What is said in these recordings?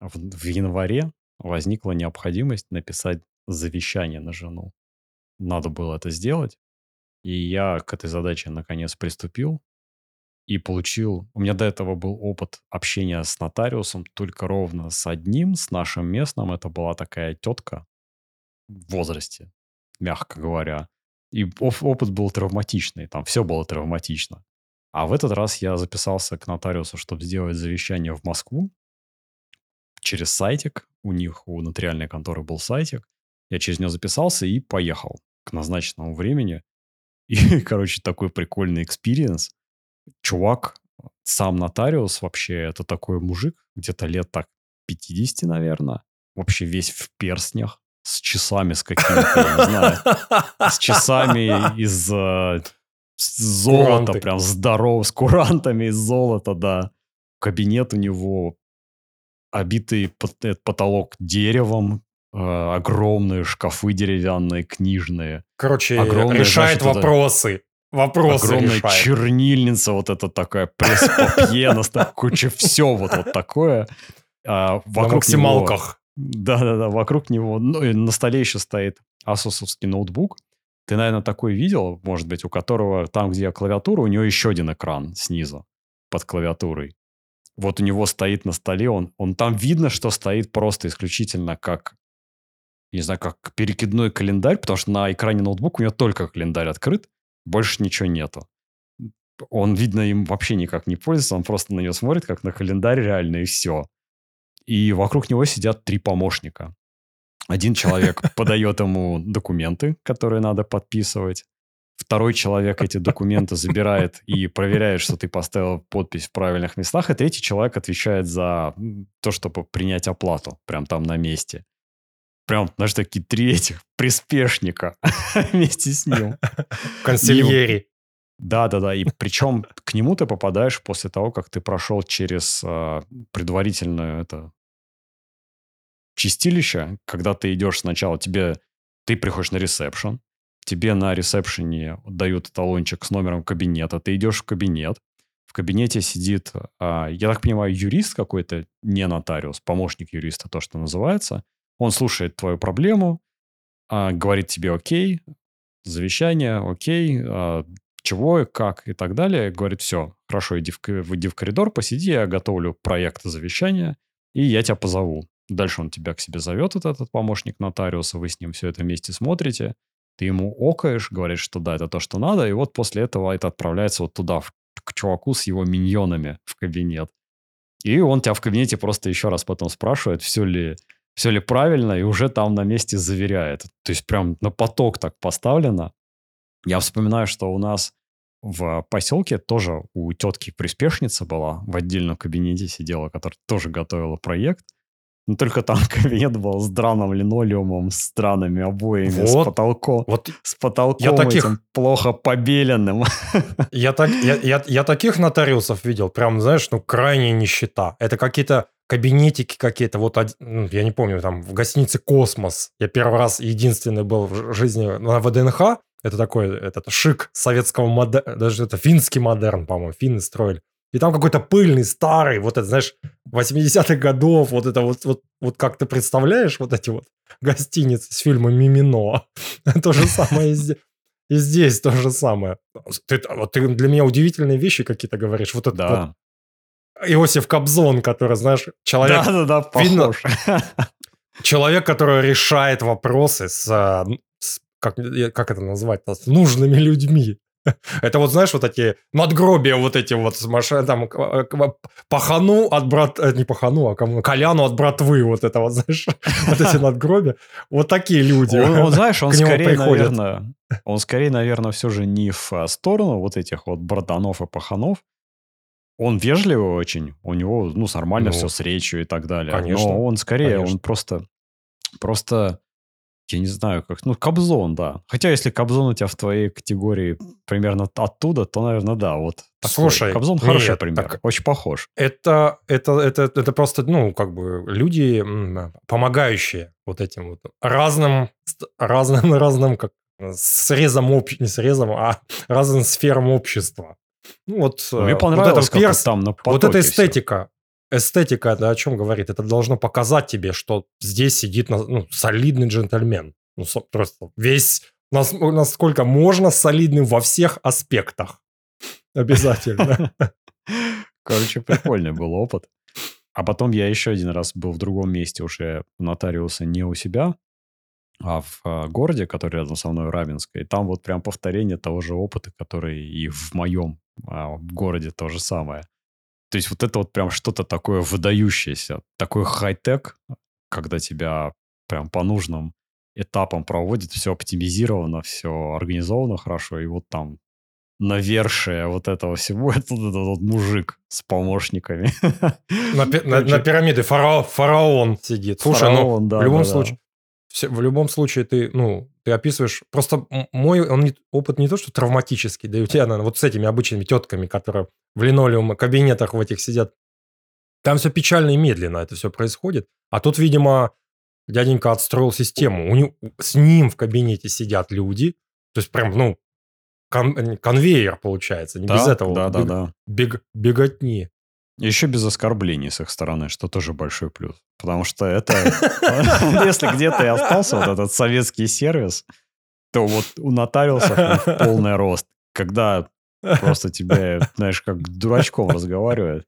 в, в январе возникла необходимость написать завещание на жену. Надо было это сделать. И я к этой задаче наконец приступил и получил... У меня до этого был опыт общения с нотариусом только ровно с одним, с нашим местным. Это была такая тетка в возрасте, мягко говоря. И опыт был травматичный, там все было травматично. А в этот раз я записался к нотариусу, чтобы сделать завещание в Москву через сайтик. У них, у нотариальной конторы был сайтик. Я через него записался и поехал к назначенному времени. И, короче, такой прикольный experience. Чувак, сам нотариус вообще, это такой мужик, где-то лет так 50, наверное. Вообще весь в перстнях, с часами с какими-то, я не знаю. С часами из э, золота, Куранты. прям здоров, с курантами из золота, да. Кабинет у него обитый э, потолок деревом, э, огромные шкафы деревянные, книжные. Короче, огромные, решает значит, вопросы. Вопросы Огромная решает. чернильница, вот это такая пресс-папье, куча все вот, вот такое. А, вокруг На максималках. Да-да-да, вокруг него, ну, на столе еще стоит асусовский ноутбук. Ты, наверное, такой видел, может быть, у которого там, где клавиатура, у него еще один экран снизу под клавиатурой. Вот у него стоит на столе, он, он там видно, что стоит просто исключительно как, не знаю, как перекидной календарь, потому что на экране ноутбука у него только календарь открыт, больше ничего нету. Он, видно, им вообще никак не пользуется, он просто на него смотрит, как на календарь реально, и все. И вокруг него сидят три помощника. Один человек подает ему документы, которые надо подписывать. Второй человек эти документы забирает и проверяет, что ты поставил подпись в правильных местах. И третий человек отвечает за то, чтобы принять оплату прям там на месте. Прям, знаешь, такие три этих приспешника вместе с ним. Консильери. Да-да-да, и причем к нему ты попадаешь после того, как ты прошел через э, предварительную это чистилище, когда ты идешь сначала, тебе ты приходишь на ресепшн, тебе на ресепшене дают талончик с номером кабинета, ты идешь в кабинет, в кабинете сидит, а, я так понимаю, юрист какой-то, не нотариус, помощник юриста, то, что называется. Он слушает твою проблему, а, говорит тебе окей, завещание, окей, а, чего, как и так далее. Говорит, все, хорошо, иди в, иди в коридор, посиди, я готовлю проект завещания, и я тебя позову. Дальше он тебя к себе зовет, этот, этот помощник нотариуса, вы с ним все это вместе смотрите, ты ему окаешь, говоришь, что да, это то, что надо, и вот после этого это отправляется вот туда, к чуваку с его миньонами в кабинет. И он тебя в кабинете просто еще раз потом спрашивает, все ли, все ли правильно, и уже там на месте заверяет. То есть прям на поток так поставлено. Я вспоминаю, что у нас в поселке тоже у тетки приспешница была, в отдельном кабинете сидела, которая тоже готовила проект – но только там кабинет был с драным линолеумом, с драными обоями, вот, с потолком, вот с потолком я таких, этим плохо побеленным. Я, так, я, я, я таких нотариусов видел, прям, знаешь, ну, крайне нищета. Это какие-то кабинетики какие-то, вот, ну, я не помню, там, в гостинице «Космос». Я первый раз, единственный был в жизни на ВДНХ, это такой, этот шик советского модерна, даже это финский модерн, по-моему, финны строили. И там какой-то пыльный, старый, вот это, знаешь, 80-х годов, вот это вот, вот, вот как ты представляешь вот эти вот гостиницы с фильма «Мимино». То же самое и здесь. И здесь то же самое. Ты, вот ты для меня удивительные вещи какие-то говоришь. Вот это да. вот Иосиф Кобзон, который, знаешь, человек... Да-да-да, похож. Человек, который решает вопросы с, с как, как это назвать, с нужными людьми. Это вот, знаешь, вот эти надгробия вот эти вот с машин, там, пахану от брат... Э, не пахану, а кому? Коляну от братвы, вот это вот, знаешь, вот эти надгробия. Вот такие люди. Он, он знаешь, он скорее, наверное, он скорее, наверное, все же не в а, сторону вот этих вот братанов и паханов. Он вежливый очень, у него, ну, нормально ну, все с речью и так далее. Конечно. Но он скорее, конечно. он просто, просто я не знаю, как, ну, Кобзон, да. Хотя, если Кобзон у тебя в твоей категории примерно оттуда, то, наверное, да, вот. Такой. Слушай, Кобзон нет, хороший пример, так, очень похож. Это, это, это, это просто, ну, как бы люди, помогающие вот этим вот разным, разным, разным, как срезом, об... не срезом, а разным сферам общества. Ну, вот, ну, мне понравилось, вот, это перс... там на вот эта эстетика, эстетика это о чем говорит? Это должно показать тебе, что здесь сидит ну, солидный джентльмен. Ну, просто весь, насколько можно, солидным во всех аспектах. Обязательно. Короче, прикольный был опыт. А потом я еще один раз был в другом месте уже у нотариуса не у себя, а в а, городе, который рядом со мной, Равенской. И там вот прям повторение того же опыта, который и в моем а, городе то же самое. То есть вот это вот прям что-то такое выдающееся, такой хай-тек, когда тебя прям по нужным этапам проводит, все оптимизировано, все организовано хорошо, и вот там навершие вот этого всего, это вот этот вот мужик с помощниками. На, на, на пирамиде фараон, фараон сидит. Слушай, ну, фараон, ну, да, в любом да, случае, да. в любом случае ты, ну, ты описываешь, просто мой он не, опыт не то, что травматический, да и у тебя, наверное, вот с этими обычными тетками, которые в линолеум кабинетах в этих сидят, там все печально и медленно это все происходит. А тут, видимо, дяденька отстроил систему. У него, с ним в кабинете сидят люди, то есть прям, ну, кон, конвейер получается, не да, без этого. Да, да, да. Бег, беготни. Еще без оскорблений с их стороны, что тоже большой плюс. Потому что это... Если где-то и остался вот этот советский сервис, то вот у нотариусов полный рост. Когда просто тебя, знаешь, как дурачком разговаривают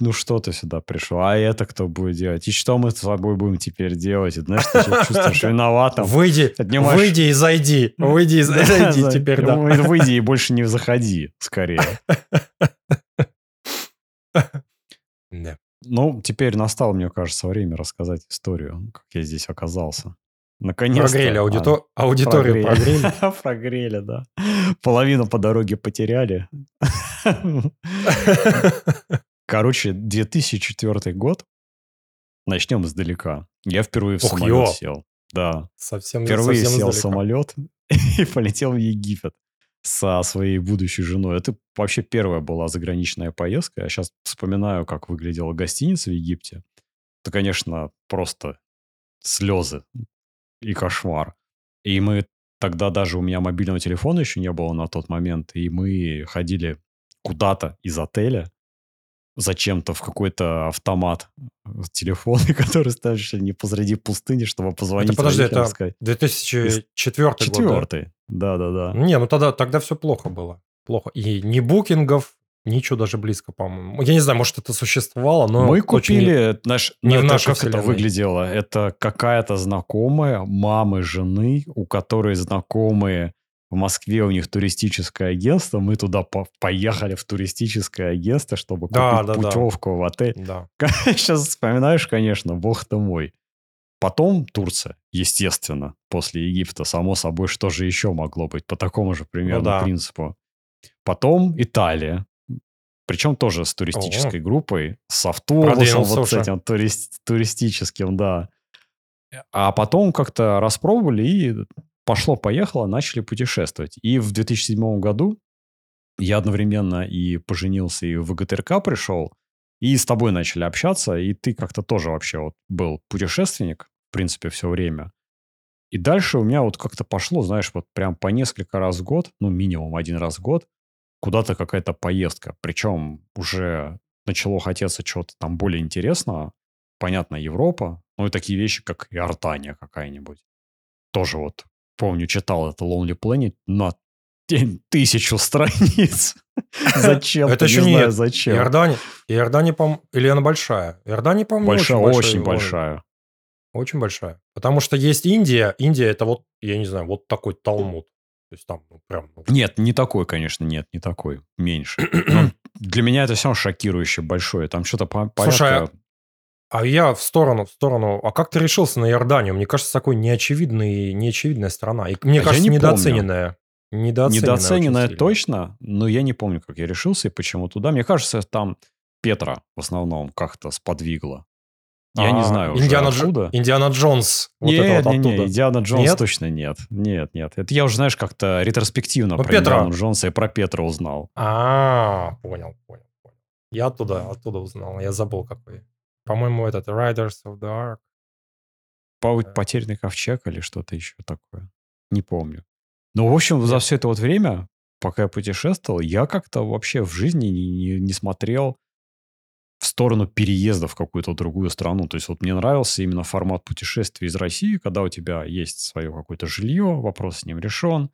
ну что ты сюда пришел, а это кто будет делать? И что мы с тобой будем теперь делать? И, знаешь, ты чувствуешь виноватым. Выйди, Отнимаешь... выйди и зайди. Выйди и зайди теперь, да. Выйди и больше не заходи, скорее. Да. Ну, теперь настало, мне кажется, время рассказать историю, как я здесь оказался. Наконец-то. Прогрели аудитор... а, аудиторию, прогрели. Прогрели. прогрели, да. Половину по дороге потеряли. Короче, 2004 год. Начнем издалека. Я впервые в Ох, самолет ё. сел. Да. Совсем Впервые совсем сел в самолет и полетел в Египет со своей будущей женой. Это вообще первая была заграничная поездка. Я сейчас вспоминаю, как выглядела гостиница в Египте. Это, конечно, просто слезы и кошмар. И мы тогда даже у меня мобильного телефона еще не было на тот момент, и мы ходили куда-то из отеля зачем-то в какой-то автомат телефоны, который ставишь не посреди пустыни, чтобы позвонить. Это, подожди, это сказать. 2004 год, Четвертый, да-да-да. Не, ну тогда, тогда все плохо было. Плохо. И ни букингов, ничего даже близко, по-моему. Я не знаю, может, это существовало, но... Мы купили, очень... наш, не в нашей как вселенной. это выглядело? Это какая-то знакомая мамы жены, у которой знакомые в Москве у них туристическое агентство, мы туда по поехали в туристическое агентство, чтобы да, купить да, путевку да. в отель. Да. Сейчас вспоминаешь, конечно, бог ты мой. Потом Турция, естественно, после Египта, само собой, что же еще могло быть по такому же примерно ну, да. принципу. Потом Италия, причем тоже с туристической О. группой, с автобусом вот с этим турист, туристическим, да. А потом как-то распробовали и пошло-поехало, начали путешествовать. И в 2007 году я одновременно и поженился, и в ГТРК пришел, и с тобой начали общаться, и ты как-то тоже вообще вот был путешественник, в принципе, все время. И дальше у меня вот как-то пошло, знаешь, вот прям по несколько раз в год, ну, минимум один раз в год, куда-то какая-то поездка. Причем уже начало хотеться чего-то там более интересного. Понятно, Европа, ну и такие вещи, как Иордания какая-нибудь. Тоже вот помню, читал это Lonely Planet на тысячу страниц. Зачем? Это еще не знаю, зачем. Иордания, Иордания, по или она большая? Иордания, по-моему, большая, очень, большая. Очень большая. Потому что есть Индия. Индия это вот, я не знаю, вот такой Талмуд. То есть там ну, прям... Ну... Нет, не такой, конечно, нет, не такой. Меньше. для меня это все шокирующе большое. Там что-то по Слушай, а я в сторону, в сторону. А как ты решился на Иорданию? Мне кажется, такой неочевидный, неочевидная страна. И мне а кажется, не недооцененная. Помню. Недооцененная, недооцененная точно, но я не помню, как я решился и почему туда. Мне кажется, там Петра в основном как-то сподвигло. Я а, не знаю уже Индиана, откуда. Индиана Джонс. Вот нет, это вот не, не, Индиана Джонс нет? точно нет. Нет, нет. Это я уже, знаешь, как-то ретроспективно ну, про Петра. Индиану Джонса и про Петра узнал. А, понял, понял, понял. Я оттуда, оттуда узнал. Я забыл, какой. По-моему, этот Riders of the Ark. По Потерянный ковчег или что-то еще такое. Не помню. Ну, в общем, за все это вот время, пока я путешествовал, я как-то вообще в жизни не, не, не смотрел в, сторону переезда в какую-то другую страну. То есть вот мне нравился именно формат путешествия из России, когда у тебя есть свое какое-то жилье, вопрос с ним решен,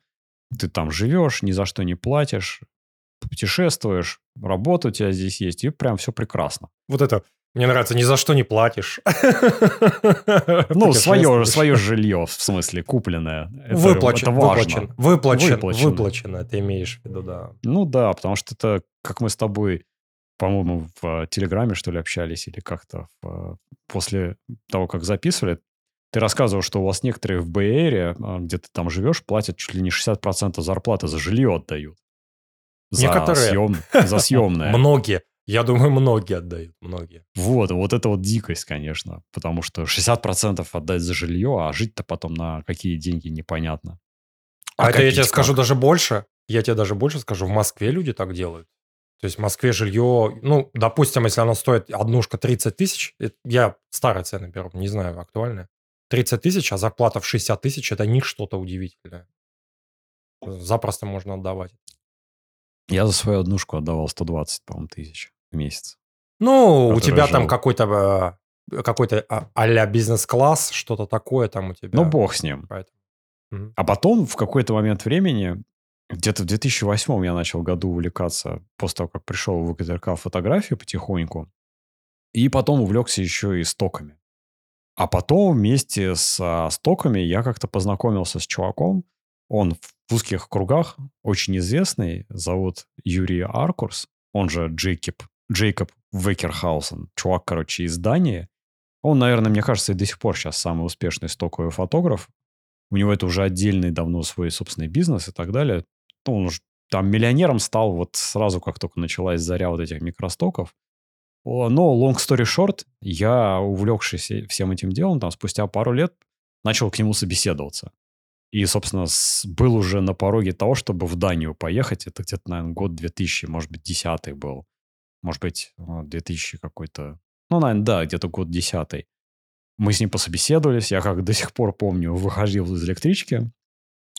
ты там живешь, ни за что не платишь, путешествуешь, работа у тебя здесь есть, и прям все прекрасно. Вот это мне нравится, ни за что не платишь. Ну, свое, свое жилье, в смысле, купленное. Выплачен, это выплачен, выплачен, выплачен, выплачено, ты имеешь в виду, да. Ну да, потому что это, как мы с тобой, по-моему, в Телеграме, что ли, общались, или как-то после того, как записывали, ты рассказывал, что у вас некоторые в Бэй а, где ты там живешь, платят чуть ли не 60% зарплаты за жилье отдают. За Некоторые. Съем, за съемное. Многие. Я думаю, многие отдают, многие. Вот, вот это вот дикость, конечно. Потому что 60% отдать за жилье, а жить-то потом на какие деньги непонятно. А, а это я тебе как? скажу даже больше. Я тебе даже больше скажу. В Москве люди так делают. То есть в Москве жилье, ну, допустим, если оно стоит однушка 30 тысяч, я старые цены беру, не знаю, актуальные. 30 тысяч, а зарплата в 60 тысяч – это не что-то удивительное. Запросто можно отдавать. Я за свою однушку отдавал 120, по-моему, тысяч в месяц. Ну, у тебя там какой-то э, какой-то а, а бизнес-класс, что-то такое там у тебя. Ну, бог с ним. Поэтому. А потом в какой-то момент времени, где-то в 2008 я начал году увлекаться, после того, как пришел в ВКТРК фотографию потихоньку, и потом увлекся еще и стоками. А потом вместе с стоками я как-то познакомился с чуваком, он в узких кругах очень известный, зовут Юрий Аркурс, он же Джейкоб, Джейкоб Векерхаусен, чувак, короче, из Дании. Он, наверное, мне кажется, и до сих пор сейчас самый успешный стоковый фотограф. У него это уже отдельный давно свой собственный бизнес и так далее. Ну, он уже там миллионером стал вот сразу, как только началась заря вот этих микростоков. Но long story short, я, увлекшись всем этим делом, там спустя пару лет начал к нему собеседоваться. И, собственно, был уже на пороге того, чтобы в Данию поехать. Это где-то, наверное, год 2000, может быть, 10 был. Может быть, 2000 какой-то. Ну, наверное, да, где-то год 10 Мы с ним пособеседовались. Я как до сих пор помню, выходил из электрички.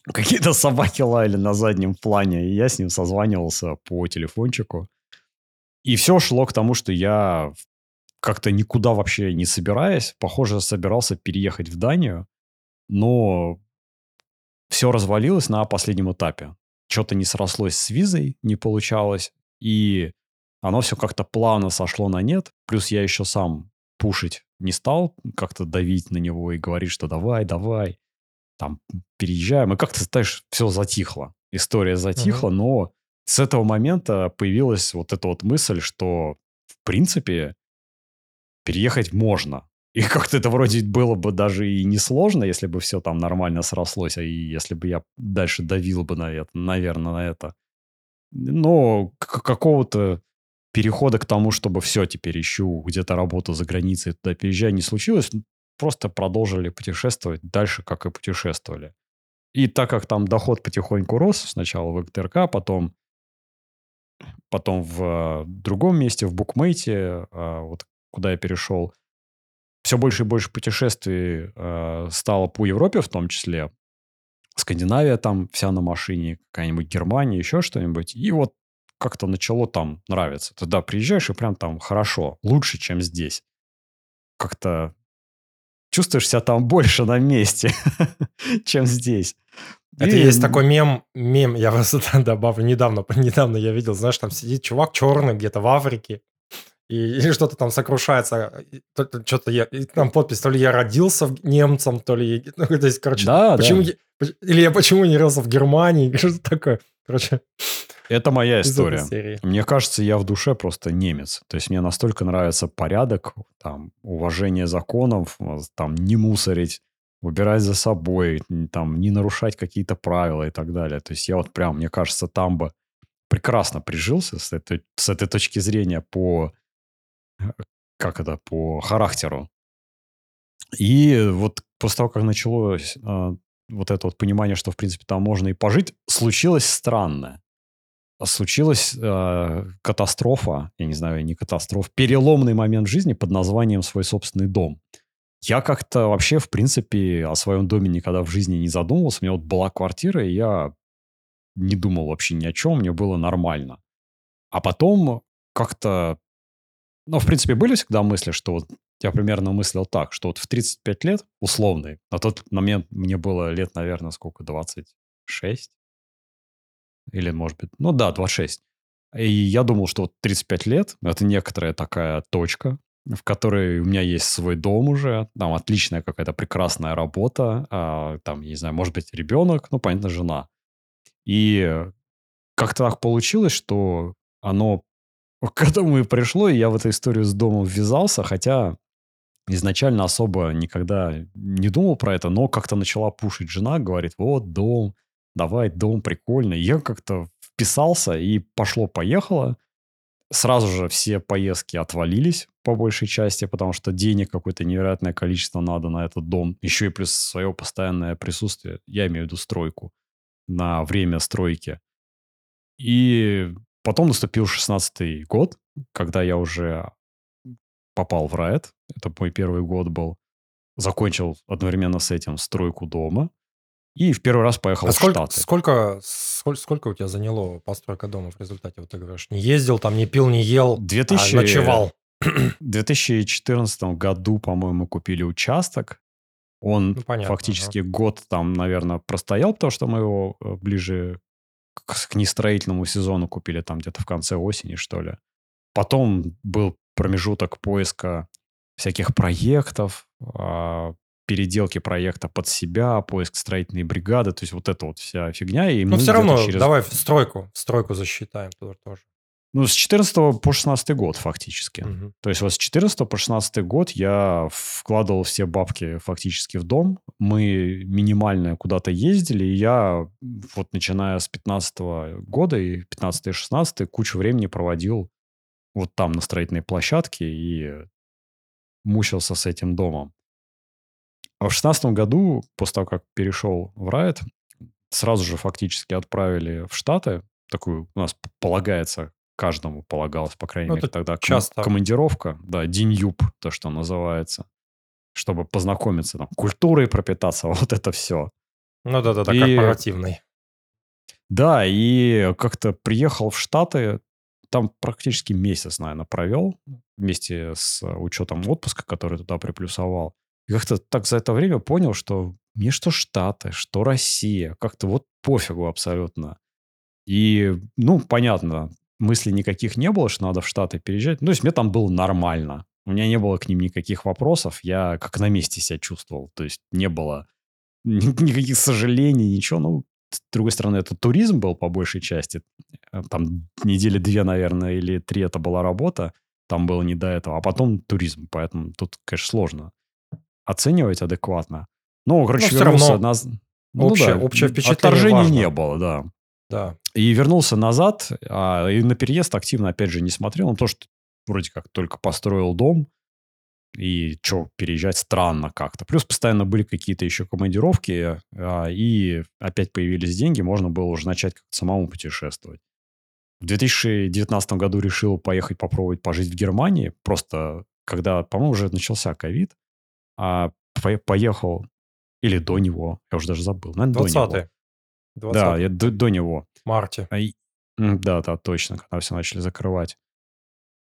Какие-то собаки лаяли на заднем плане. И я с ним созванивался по телефончику. И все шло к тому, что я как-то никуда вообще не собираясь, похоже, собирался переехать в Данию, но все развалилось на последнем этапе. Что-то не срослось с визой, не получалось, и оно все как-то плавно сошло на нет. Плюс я еще сам пушить не стал, как-то давить на него и говорить, что давай, давай, там, переезжаем. И как-то, знаешь, все затихло. История затихла, uh-huh. но с этого момента появилась вот эта вот мысль, что, в принципе, переехать можно. И как-то это вроде было бы даже и несложно, если бы все там нормально срослось, а и если бы я дальше давил бы на это, наверное, на это. Но какого-то перехода к тому, чтобы все, теперь ищу где-то работу за границей, туда переезжаю, не случилось. Просто продолжили путешествовать дальше, как и путешествовали. И так как там доход потихоньку рос, сначала в ГТРК, потом, потом в э, другом месте, в Букмейте, а, вот куда я перешел, все больше и больше путешествий э, стало по Европе в том числе. Скандинавия там вся на машине, какая-нибудь Германия, еще что-нибудь. И вот как-то начало там нравиться. Туда приезжаешь и прям там хорошо, лучше, чем здесь. Как-то чувствуешь себя там больше на месте, чем здесь. Это и... есть такой мем, мем, я вас добавлю, недавно, недавно я видел, знаешь, там сидит чувак черный где-то в Африке, и, или что-то там сокрушается, что-то я, там подпись, то ли я родился немцем, то ли, ну, то есть, короче, да, почему, да. Я, или я почему не родился в Германии, что-то такое, короче. Это моя история. Мне кажется, я в душе просто немец. То есть мне настолько нравится порядок, там, уважение законов, там, не мусорить, убирать за собой, там, не нарушать какие-то правила и так далее. То есть я вот прям, мне кажется, там бы прекрасно прижился с этой, с этой точки зрения по как это, по характеру. И вот после того, как началось э, вот это вот понимание, что, в принципе, там можно и пожить, случилось странное. Случилась э, катастрофа, я не знаю, не катастрофа, переломный момент жизни под названием «Свой собственный дом». Я как-то вообще, в принципе, о своем доме никогда в жизни не задумывался. У меня вот была квартира, и я не думал вообще ни о чем, мне было нормально. А потом как-то Но, в принципе, были всегда мысли, что вот я примерно мыслил так, что вот в 35 лет, условный, на тот момент мне было лет, наверное, сколько, 26? Или, может быть, ну да, 26. И я думал, что вот 35 лет – это некоторая такая точка, в которой у меня есть свой дом уже, там отличная какая-то прекрасная работа, а, там, не знаю, может быть, ребенок, ну, понятно, жена. И как-то так получилось, что оно к этому и пришло, и я в эту историю с домом ввязался, хотя изначально особо никогда не думал про это, но как-то начала пушить жена, говорит, вот дом, давай, дом, прикольно. И я как-то вписался и пошло-поехало. Сразу же все поездки отвалились по большей части, потому что денег какое-то невероятное количество надо на этот дом. Еще и плюс свое постоянное присутствие. Я имею в виду стройку на время стройки. И потом наступил 16-й год, когда я уже попал в Riot. Это мой первый год был. Закончил одновременно с этим стройку дома. И в первый раз поехал А в сколько, Штаты. сколько, сколько, сколько у тебя заняло постройка дома в результате? Вот ты говоришь, не ездил, там не пил, не ел, 2000 а ночевал. В 2014 году, по-моему, купили участок. Он Ну, понятно, фактически год там, наверное, простоял, потому что мы его э, ближе к, к нестроительному сезону купили там где-то в конце осени, что ли. Потом был промежуток поиска всяких проектов, а, переделки проекта под себя, поиск строительной бригады, то есть вот эта вот вся фигня. И Но мы все равно, через- давай в стройку, в стройку засчитаем тоже. Ну, с 14 по 16 год фактически. Мгм. То есть вот с 14 по 16 год я вкладывал все бабки фактически в дом. Мы минимально куда-то ездили, и я вот начиная с 15 года и 15 и 16 кучу времени проводил вот там на строительной площадке и мучился с этим домом. А в 16 году, после того, как перешел в Riot, сразу же фактически отправили в Штаты. Такую у нас полагается каждому полагалось, по крайней Ну, мере, тогда часто. командировка, да, день-юб, то, что называется, чтобы познакомиться, там, культурой пропитаться, вот это все. Ну да-да-да, И- корпоративный. Да, и как-то приехал в Штаты, там практически месяц, наверное, провел вместе с учетом отпуска, который туда приплюсовал. И как-то так за это время понял, что мне что Штаты, что Россия, как-то вот пофигу абсолютно. И, ну, понятно, мыслей никаких не было, что надо в Штаты переезжать. Ну, то есть мне там было нормально. У меня не было к ним никаких вопросов. Я как на месте себя чувствовал. То есть не было ни- никаких сожалений, ничего. Ну, с другой стороны, это туризм был по большей части. Э, Там недели две, наверное, или три это была работа. Там было не до этого. А потом туризм. Поэтому тут, конечно, сложно оценивать адекватно. Ну, короче, Но вернулся равно наз- Ну общее- да, общее впечатление Отторжения важно. не было, да. Да. И вернулся назад, а, и на переезд активно, опять же, не смотрел. Ну, то, что вроде как только построил дом, и что, переезжать странно как-то. Плюс постоянно были какие-то еще командировки, а, и опять появились деньги, можно было уже начать как-то самому путешествовать. В 2019 году решил поехать попробовать пожить в Германии, просто когда, по-моему, уже начался ковид, а по- поехал, или до него, я уже даже забыл, наверное, до него. 20 Да, я до, до него. марте. А Да, да, точно, когда все начали закрывать.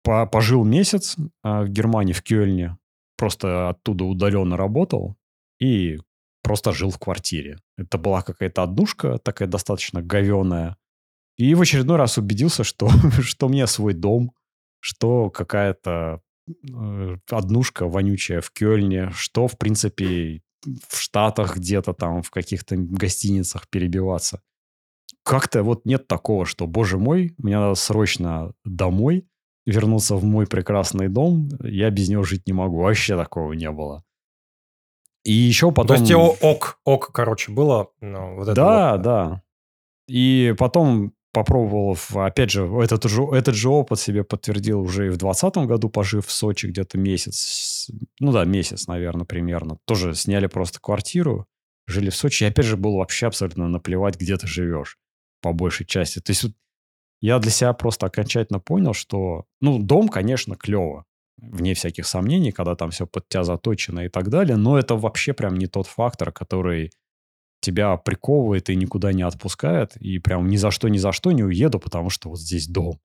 По- Пожил месяц а, в Германии, в Кёльне. Просто оттуда удаленно работал и просто жил в квартире. Это была какая-то однушка, такая достаточно говеная. И в очередной раз убедился, что, что меня свой дом, что какая-то однушка вонючая в Кёльне, что, в принципе, в Штатах где-то там, в каких-то гостиницах перебиваться как-то вот нет такого, что, боже мой, мне надо срочно домой, вернуться в мой прекрасный дом, я без него жить не могу. Вообще такого не было. И еще Ну, То потом... есть тебе ок, ок, короче, было ну, вот это Да, вот. да. И потом попробовал, опять же, этот же, этот же опыт себе подтвердил уже и в 2020 году, пожив в Сочи где-то месяц. Ну да, месяц, наверное, примерно. Тоже сняли просто квартиру, жили в Сочи. И опять же было вообще абсолютно наплевать, где ты живешь, по большей части. То есть вот я для себя просто окончательно понял, что, ну, дом, конечно, клево, вне всяких сомнений, когда там все под тебя заточено и так далее, но это вообще прям не тот фактор, который тебя приковывает и никуда не отпускает, и прям ни за что, ни за что не уеду, потому что вот здесь дом.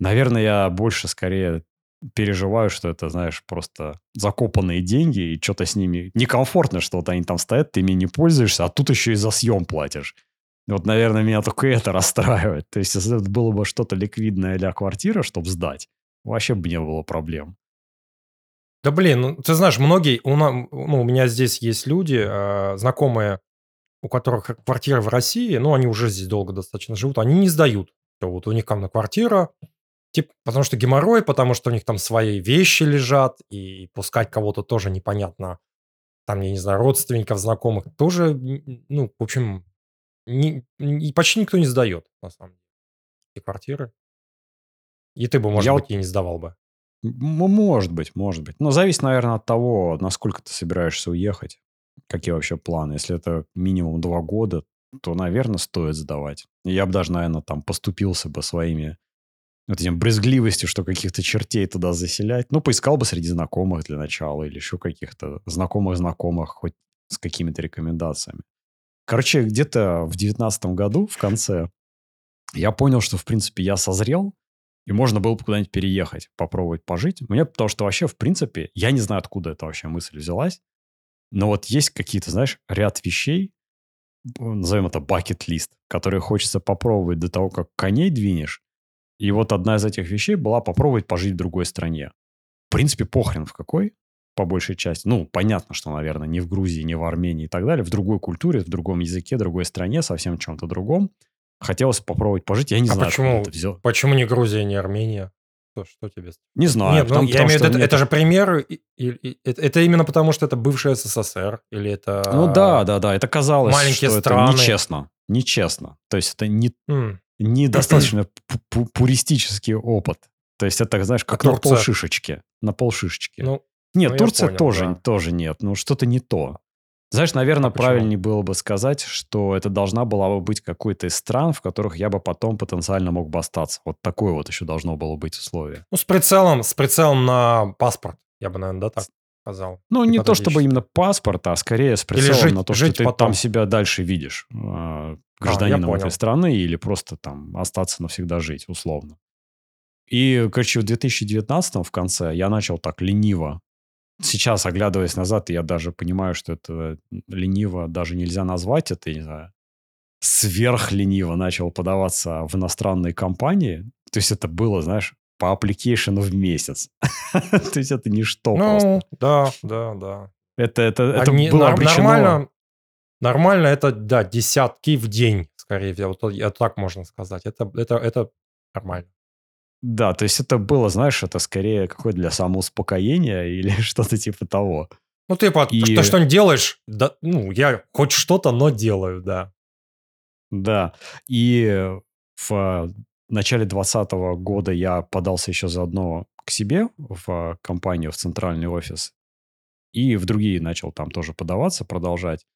Наверное, я больше скорее переживаю, что это, знаешь, просто закопанные деньги, и что-то с ними некомфортно, что вот они там стоят, ты ими не пользуешься, а тут еще и за съем платишь. Вот, наверное, меня только это расстраивает. То есть, если это было бы что-то ликвидное для квартиры, чтобы сдать, вообще бы не было проблем. Да блин, ну, ты знаешь, многие, у, на, ну, у меня здесь есть люди, э, знакомые, у которых квартира в России, ну, они уже здесь долго достаточно живут, они не сдают. Вот у них там на квартира, типа, потому что геморрой, потому что у них там свои вещи лежат, и пускать кого-то тоже непонятно, там, я не знаю, родственников, знакомых, тоже, ну, в общем, не, не, почти никто не сдает, на самом деле, эти квартиры. И ты бы, может Я быть, и не сдавал бы. Может быть, может быть. Но зависит, наверное, от того, насколько ты собираешься уехать. Какие вообще планы. Если это минимум два года, то, наверное, стоит сдавать. Я бы даже, наверное, там поступился бы своими вот этим брезгливостью, что каких-то чертей туда заселять. Ну, поискал бы среди знакомых для начала или еще каких-то знакомых-знакомых, хоть с какими-то рекомендациями. Короче, где-то в девятнадцатом году, в конце, я понял, что, в принципе, я созрел, и можно было бы куда-нибудь переехать, попробовать пожить. Мне потому что вообще, в принципе, я не знаю, откуда эта вообще мысль взялась, но вот есть какие-то, знаешь, ряд вещей, назовем это бакет-лист, которые хочется попробовать до того, как коней двинешь. И вот одна из этих вещей была попробовать пожить в другой стране. В принципе, похрен в какой, по большей части. Ну, понятно, что, наверное, не в Грузии, не в Армении и так далее. В другой культуре, в другом языке, в другой стране, совсем чем-то другом. Хотелось попробовать пожить. Я не а знаю, почему, это взял. Почему не Грузия, не Армения? Что, что тебе? Не знаю. Нет, потому, ну, я имею в виду, это, это же пример. И, и, и, это, это именно потому, что это бывшая СССР? Или это... Ну да, да, да. Это казалось, Маленькие что страны. это нечестно. Нечестно. То есть это не, mm. недостаточно пуристический опыт. То есть это, знаешь, как а на полшишечки. На полшишечки. Ну, нет, ну, Турция понял, тоже, да. тоже нет. Ну, что-то не то. Знаешь, наверное, а правильнее было бы сказать, что это должна была бы быть какой-то из стран, в которых я бы потом потенциально мог бы остаться. Вот такое вот еще должно было быть условие. Ну, с прицелом, с прицелом на паспорт, я бы, наверное, да, так сказал. Ну, не то чтобы именно паспорт, а скорее с прицелом жить, на то, что ты потом. там себя дальше видишь, а, гражданином а, этой страны, или просто там остаться навсегда жить, условно. И, короче, в 2019 в конце я начал так лениво сейчас, оглядываясь назад, я даже понимаю, что это лениво даже нельзя назвать. Это, не знаю, сверхлениво начал подаваться в иностранные компании. То есть это было, знаешь, по аппликейшену в месяц. То есть это ничто ну, просто. да, да, да. Это, это, это Они, было обречено... Нормально, нормально это, да, десятки в день, скорее всего. Вот, это так можно сказать. Это, это, это нормально. Да, то есть это было, знаешь, это скорее какое-то для самоуспокоения или что-то типа того. Ну, ты типа, и... что что-нибудь делаешь, да, ну, я хоть что-то, но делаю, да. Да, и в начале 2020 года я подался еще заодно к себе в компанию, в центральный офис, и в другие начал там тоже подаваться, продолжать.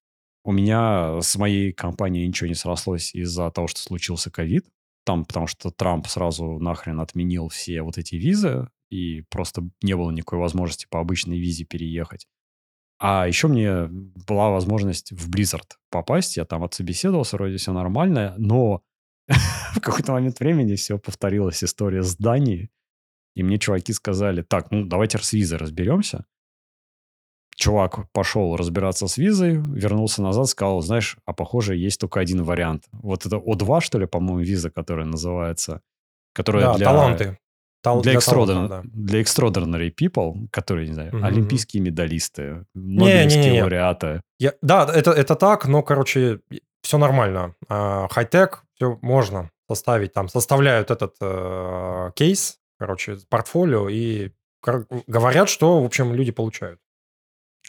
У меня с моей компанией ничего не срослось из-за того, что случился ковид там, потому что Трамп сразу нахрен отменил все вот эти визы, и просто не было никакой возможности по обычной визе переехать. А еще мне была возможность в Blizzard попасть, я там отсобеседовался, вроде все нормально, но в какой-то момент времени все повторилась история с Данией, и мне чуваки сказали, так, ну давайте с визой разберемся чувак пошел разбираться с визой, вернулся назад, сказал, знаешь, а похоже, есть только один вариант. Вот это О2, что ли, по-моему, виза, которая называется, которая да, для... таланты. Тал- для, для, extraordinary, да. для extraordinary people, которые, не знаю, mm-hmm. олимпийские медалисты, нобелевские не, не, не, лауреаты. Я, да, это, это так, но, короче, все нормально. А, хай-тек, все можно составить. Там составляют этот э, кейс, короче, портфолио, и говорят, что, в общем, люди получают.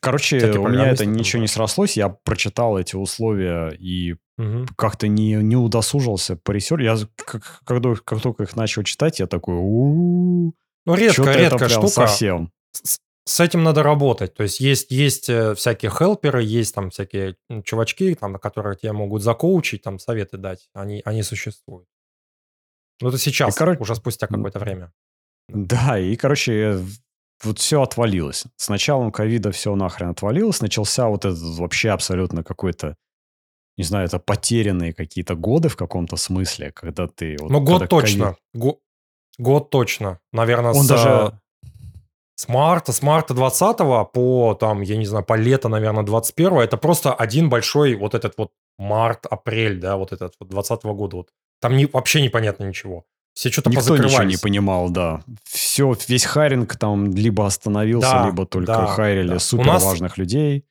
Короче, у меня это ничего не срослось. Я прочитал эти условия и угу. как-то не, не удосужился поресерчить. Я как, когда, как только их начал читать, я такой... Ну, редко, редко штука. Совсем. С, с этим надо работать. То есть есть, есть э, всякие хелперы, есть там всякие чувачки, там, которые тебе могут закоучить, там советы дать. Они, они существуют. Ну, это сейчас, и, короче, уже спустя какое-то время. Да, и, короче, вот все отвалилось. С началом ковида все нахрен отвалилось. Начался вот этот вообще абсолютно какой-то, не знаю, это потерянные какие-то годы в каком-то смысле, когда ты... Вот, ну, год точно. Го... Год точно. Наверное, Он с... даже... С марта, с марта 20 по, там, я не знаю, по лето, наверное, 21 это просто один большой вот этот вот март-апрель, да, вот этот вот 20 года. Вот. Там не, вообще непонятно ничего. Все что-то Никто ничего не понимал, да. Все, весь хайринг там либо остановился, да, либо только да, хайрили да. супер важных людей.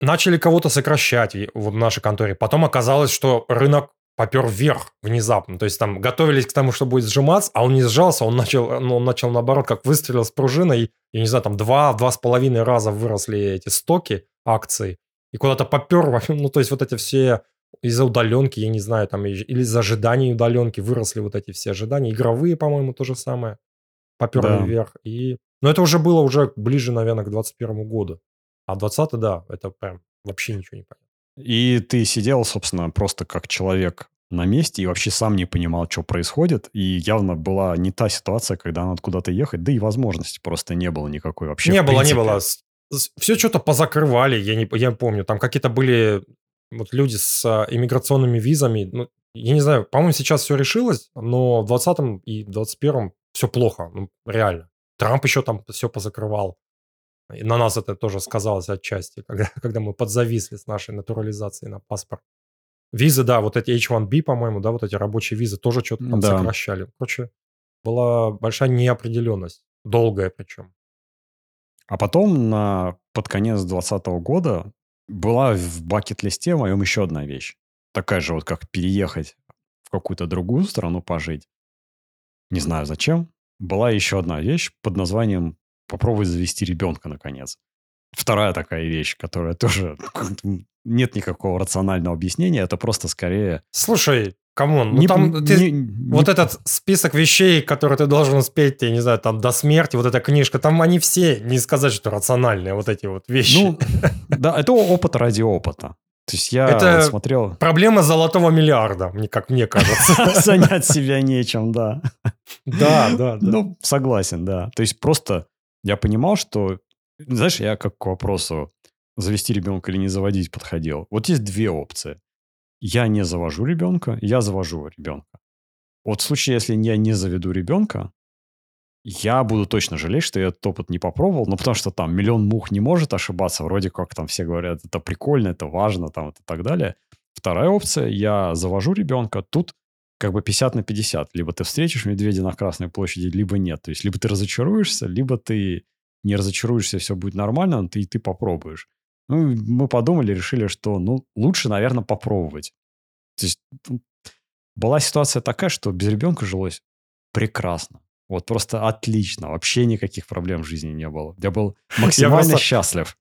Начали кого-то сокращать в нашей конторе. Потом оказалось, что рынок попер вверх внезапно. То есть там готовились к тому, что будет сжиматься, а он не сжался, он начал, ну, он начал наоборот, как выстрелил с пружиной, я не знаю, там два, два с половиной раза выросли эти стоки акций, и куда-то попер, ну, то есть вот эти все из-за удаленки, я не знаю, там, или из-за ожиданий удаленки выросли вот эти все ожидания. Игровые, по-моему, то же самое. Поперли да. вверх. И... Но это уже было уже ближе, наверное, к 21 году. А 20 да, это прям вообще ничего не понятно. И ты сидел, собственно, просто как человек на месте и вообще сам не понимал, что происходит. И явно была не та ситуация, когда надо куда-то ехать, да и возможности просто не было никакой вообще. Не было, не было. Все что-то позакрывали, я не я помню. Там какие-то были вот люди с а, иммиграционными визами. Ну, я не знаю, по-моему, сейчас все решилось, но в 20 и 21 все плохо, ну, реально. Трамп еще там все позакрывал. И на нас это тоже сказалось отчасти, когда, когда мы подзависли с нашей натурализацией на паспорт. Визы, да, вот эти H1B, по-моему, да, вот эти рабочие визы тоже что-то там да. сокращали. Короче, была большая неопределенность, долгая причем. А потом на, под конец 2020 года была в бакет-листе моем еще одна вещь. Такая же вот, как переехать в какую-то другую страну пожить. Не знаю зачем. Была еще одна вещь под названием попробовать завести ребенка, наконец. Вторая такая вещь, которая тоже нет никакого рационального объяснения, это просто скорее... Слушай, come on, ну не, там ты, не, вот не... этот список вещей, которые ты должен успеть, я не знаю, там до смерти, вот эта книжка, там они все, не сказать, что рациональные, вот эти вот вещи. Ну, да, это опыт ради опыта. То есть я это смотрел... проблема золотого миллиарда, мне как мне кажется. Занять себя нечем, да. Да, да, да. Ну, согласен, да. То есть просто я понимал, что, знаешь, я как к вопросу завести ребенка или не заводить подходил. Вот есть две опции. Я не завожу ребенка, я завожу ребенка. Вот в случае, если я не заведу ребенка, я буду точно жалеть, что я этот опыт не попробовал, ну, потому что там миллион мух не может ошибаться, вроде как там все говорят, это прикольно, это важно, там, и так далее. Вторая опция, я завожу ребенка, тут как бы 50 на 50. Либо ты встретишь медведя на Красной площади, либо нет. То есть, либо ты разочаруешься, либо ты не разочаруешься, все будет нормально, ты, и ты попробуешь. Ну, мы подумали, решили, что, ну, лучше, наверное, попробовать. То есть, была ситуация такая, что без ребенка жилось прекрасно. Вот просто отлично. Вообще никаких проблем в жизни не было. Я был максимально счастлив.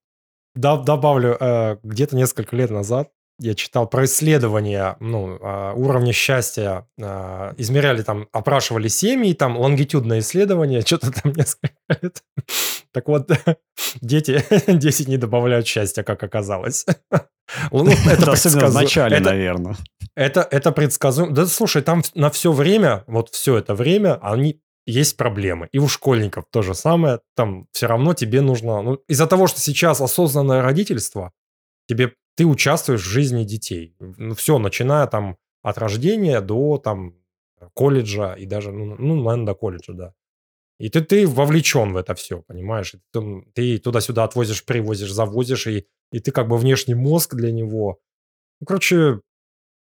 Добавлю, э, где-то несколько лет назад я читал про исследования ну, а, уровня счастья. А, измеряли там, опрашивали семьи, там лонгитюдное исследование, что-то там несколько лет. Так вот, дети 10 не добавляют счастья, как оказалось. Ну, это Особенно в начале, наверное. Это, это предсказуемо. Да слушай, там на все время, вот все это время, они есть проблемы. И у школьников то же самое. Там все равно тебе нужно... Ну, из-за того, что сейчас осознанное родительство, тебе ты участвуешь в жизни детей. Ну, все, начиная там от рождения до там колледжа и даже, ну, ну наверное, до колледжа, да. И ты, ты вовлечен в это все, понимаешь? Ты, ты туда-сюда отвозишь, привозишь, завозишь, и, и ты как бы внешний мозг для него. Ну, короче,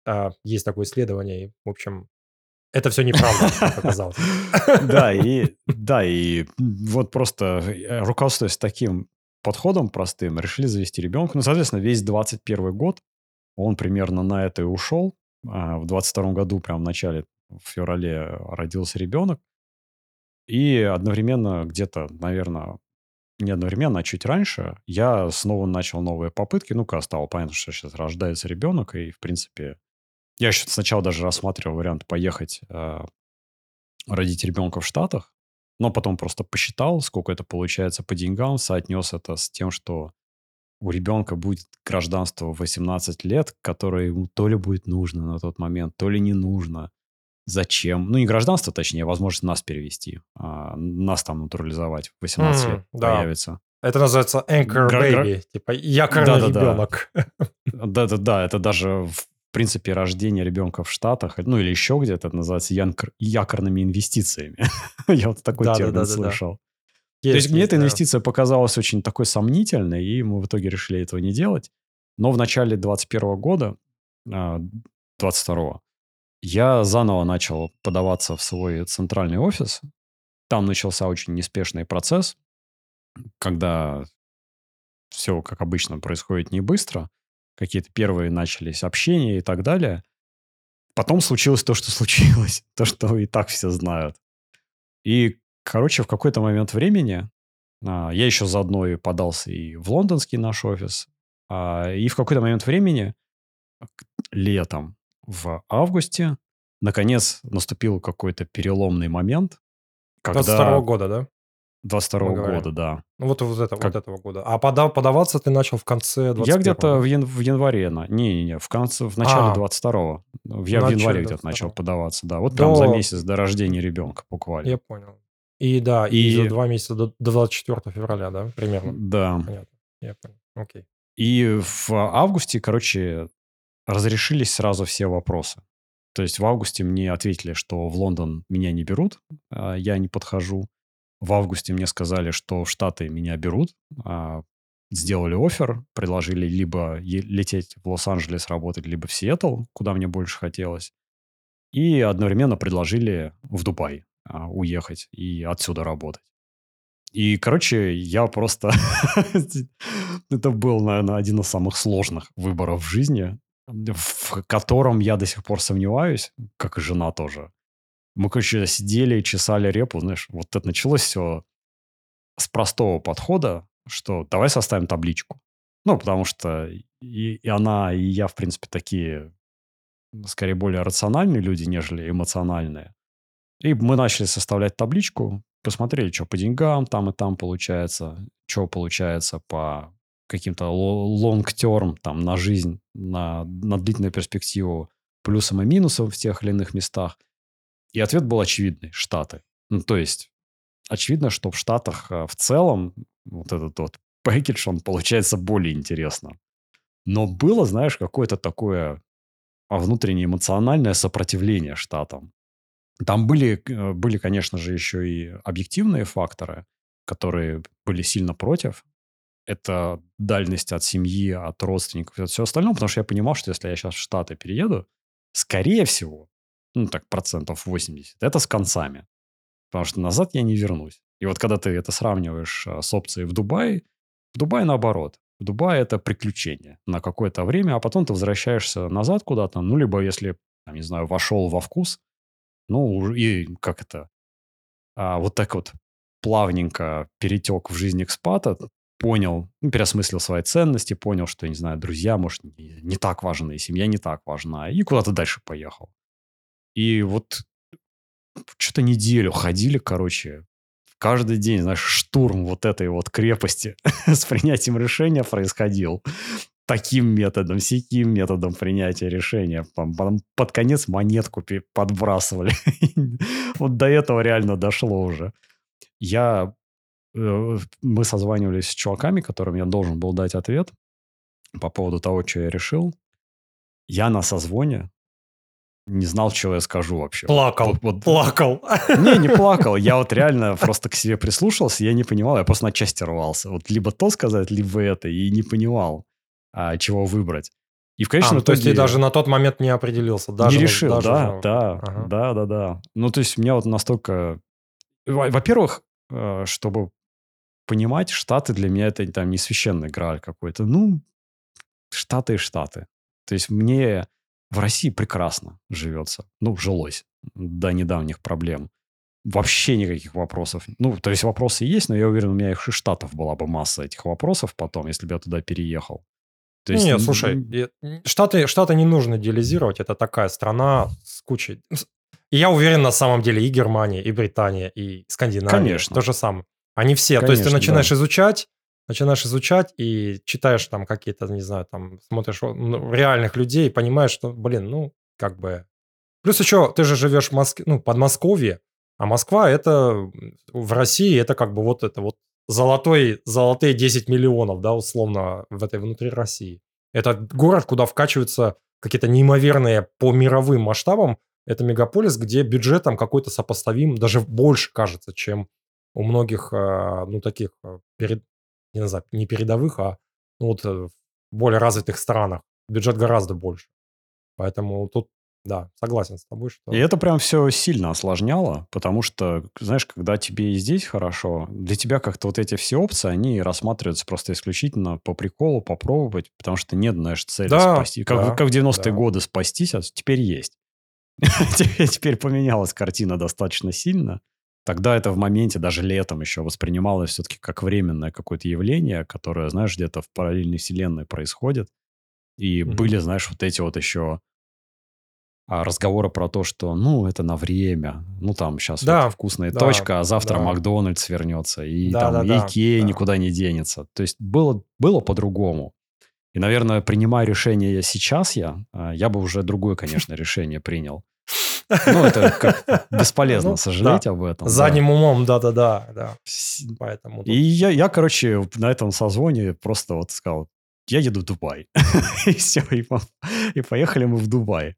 а, есть такое исследование, и, в общем, это все неправда, как оказалось. Да, и, да, и вот просто э, руководствуясь таким подходом простым решили завести ребенка. Ну, соответственно, весь 21 год он примерно на это и ушел. А в 22 году, прям в начале, в феврале родился ребенок. И одновременно где-то, наверное, не одновременно, а чуть раньше, я снова начал новые попытки. Ну-ка, стало понятно, что сейчас рождается ребенок, и, в принципе, я еще сначала даже рассматривал вариант поехать э, родить ребенка в Штатах, но потом просто посчитал, сколько это получается по деньгам, соотнес это с тем, что у ребенка будет гражданство в 18 лет, которое ему то ли будет нужно на тот момент, то ли не нужно. Зачем? Ну, не гражданство, точнее, а возможность нас перевести, а нас там натурализовать в 18 mm, лет да. появится. Это называется anchor baby, типа якорный да, ребенок. Да-да-да, это даже в в принципе, рождение ребенка в Штатах, ну или еще где-то, это называется якор, якорными инвестициями. Я вот такой да, термин да, да, слышал. То есть мне есть, эта да. инвестиция показалась очень такой сомнительной, и мы в итоге решили этого не делать. Но в начале 21 года, а, 22 я заново начал подаваться в свой центральный офис. Там начался очень неспешный процесс, когда все, как обычно, происходит не быстро. Какие-то первые начались общения и так далее. Потом случилось то, что случилось. То, что и так все знают. И, короче, в какой-то момент времени а, я еще заодно и подался и в лондонский наш офис. а, И в какой-то момент времени, летом, в августе, наконец наступил какой-то переломный момент, когда... 22 года, да? 22 мы говорим. года, да. Ну, вот, вот, это, Как- вот этого года. А пода- подаваться ты начал в конце 21 Я где-то в, ян- в январе, на- не-не-не, в конце, в начале А. 22-го. Я в январе где-то 22-го. начал подаваться, да. Вот прям за До- месяц до рождения ребенка буквально. Я понял. И да, и, И- за два месяца до, до 24 февраля, да, примерно. Да. Понятно. Я понял. Окей. И в августе, короче, разрешились сразу все вопросы. То есть в августе мне ответили, что в Лондон меня не берут, а, я не подхожу. В августе мне сказали, что в Штаты меня берут, а, сделали офер, предложили либо лететь в Лос-Анджелес работать, либо в Сиэтл, куда мне больше хотелось. И одновременно предложили в Дубай а, уехать и отсюда работать. И, короче, я просто... Это был, наверное, один из самых сложных выборов в жизни, в котором я до сих пор сомневаюсь, как и жена тоже. Мы, короче, сидели, чесали репу, знаешь, вот это началось все с простого подхода, что давай составим табличку. Ну, потому что и, и она, и я, в принципе, такие, скорее, более рациональные люди, нежели эмоциональные. И мы начали составлять табличку, посмотрели, что по деньгам там и там получается, что получается по каким-то лонг-терм, там, на жизнь, на, на длительную перспективу, плюсом и минусом в тех или иных местах. И ответ был очевидный – Штаты. Ну, то есть, очевидно, что в Штатах э, в целом вот этот вот пэкидж, он получается более интересно. Но было, знаешь, какое-то такое а, внутреннее эмоциональное сопротивление Штатам. Там были, э, были, конечно же, еще и объективные факторы, которые были сильно против. Это дальность от семьи, от родственников и от всего остального, потому что я понимал, что если я сейчас в Штаты перееду, скорее всего, ну так процентов 80, это с концами. Потому что назад я не вернусь. И вот когда ты это сравниваешь а, с опцией в Дубае, в Дубае наоборот. В Дубае это приключение на какое-то время, а потом ты возвращаешься назад куда-то, ну, либо если, там, не знаю, вошел во вкус, ну, и как это, а, вот так вот плавненько перетек в жизнь экспата, понял, ну, переосмыслил свои ценности, понял, что, не знаю, друзья, может, не, не так важны, семья не так важна, и куда-то дальше поехал. И вот что-то неделю ходили, короче, каждый день, знаешь, штурм вот этой вот крепости с принятием решения происходил таким методом, сяким методом принятия решения. Потом под конец монетку подбрасывали. вот до этого реально дошло уже. Я... э, Мы созванивались с чуваками, которым я должен был дать ответ по поводу того, что я решил. Я на созвоне не знал, что я скажу вообще. Плакал. Вот- вот- Плакал. не, не плакал. Я вот реально просто к себе прислушался, я не понимал, я просто на части рвался. Вот либо то сказать, либо это, и не понимал, а, чего выбрать. И в А, конечном ну, то есть итоге ты даже на тот момент не определился. Даже не решил, даже да, на- да, Ага. да, да, да. Ну, то есть у меня вот настолько... Во- Во-первых, э, чтобы понимать, Штаты для меня это там не священный грааль какой-то. Ну, Штаты и Штаты. То есть мне в России прекрасно живется. Ну, жилось до недавних проблем. Вообще никаких вопросов. Ну, то есть вопросы есть, но я уверен, у меня их и Штатов была бы масса этих вопросов потом, если бы я туда переехал. То есть, Не, н- слушай, Штаты, Штаты не нужно идеализировать. Это такая страна с кучей... И я уверен, на самом деле, и Германия, и Британия, и Скандинавия. Конечно. То же самое. Они все. то есть ты Конечно, начинаешь да. изучать, начинаешь изучать и читаешь там какие-то, не знаю, там смотришь ну, реальных людей и понимаешь, что, блин, ну, как бы... Плюс еще ты же живешь в Москве, ну, Подмосковье, а Москва это в России это как бы вот это вот золотой, золотые 10 миллионов, да, условно, в этой внутри России. Это город, куда вкачиваются какие-то неимоверные по мировым масштабам. Это мегаполис, где бюджет там какой-то сопоставим, даже больше кажется, чем у многих, а, ну, таких, а, перед, не знаю, не передовых, а ну, вот э, в более развитых странах бюджет гораздо больше. Поэтому тут, да, согласен с тобой, что... И это прям все сильно осложняло, потому что, знаешь, когда тебе и здесь хорошо, для тебя как-то вот эти все опции, они рассматриваются просто исключительно по приколу, попробовать, потому что нет, знаешь, цели Да, спасти. Как, да, как в 90-е да. годы спастись, а теперь есть. Теперь теперь поменялась картина достаточно сильно. Тогда это в моменте, даже летом еще воспринималось все-таки как временное какое-то явление, которое, знаешь, где-то в параллельной вселенной происходит. И Мгм. были, знаешь, вот эти вот еще а, разговоры про то, что, ну, это на время. Ну, там сейчас Да, вот вкусная да, точка, а завтра да. Макдональдс вернется. И Да, там да, да, Икея да. никуда не денется. То есть было, было по-другому. И, наверное, принимая решение сейчас я, а, я бы уже другое, конечно, решение принял. Ну, это как бесполезно Ну, сожалеть да. об этом. да. Задним умом, да-да-да, да. Поэтому И я, я, короче, на этом созвоне просто вот сказал, я еду в Дубай. И все, и, и поехали мы в Дубай.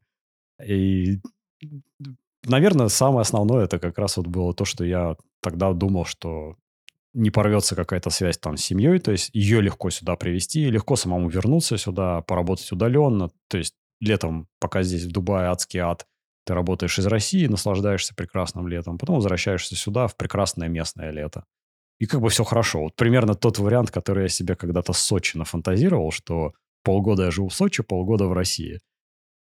И, наверное, самое основное это как раз вот было то, что я тогда думал, что не порвется какая-то связь там с семьей, то есть ее легко сюда привезти, легко самому вернуться сюда, поработать удаленно. То есть летом, пока здесь в Дубае адский ад, ты работаешь из России, наслаждаешься прекрасным летом, потом возвращаешься сюда в прекрасное местное лето. И как бы все хорошо. Вот примерно тот вариант, который я себе когда-то с Сочи нафантазировал, что полгода я живу в Сочи, полгода в России.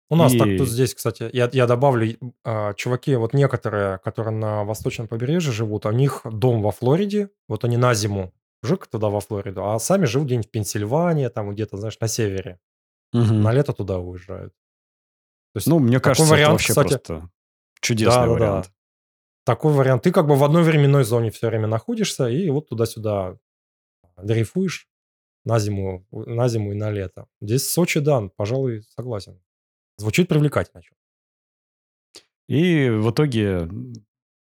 У нас так И- тут здесь, кстати, я, я добавлю, а, чуваки, вот некоторые, которые на восточном побережье живут, у них дом во Флориде, вот они на зиму жик туда во Флориду, а сами живут где-нибудь в Пенсильвании, там где-то, знаешь, на севере. Мгм. На лето туда уезжают. То есть Ну, мне такой кажется, это вариант, вообще кстати, просто чудесный Да-да-да. вариант. такой вариант. Ты как бы в одной временной зоне все время находишься, и вот туда-сюда дрейфуешь на зиму, на зиму и на лето. Здесь Сочи, да, пожалуй, согласен. Звучит привлекательно. И в итоге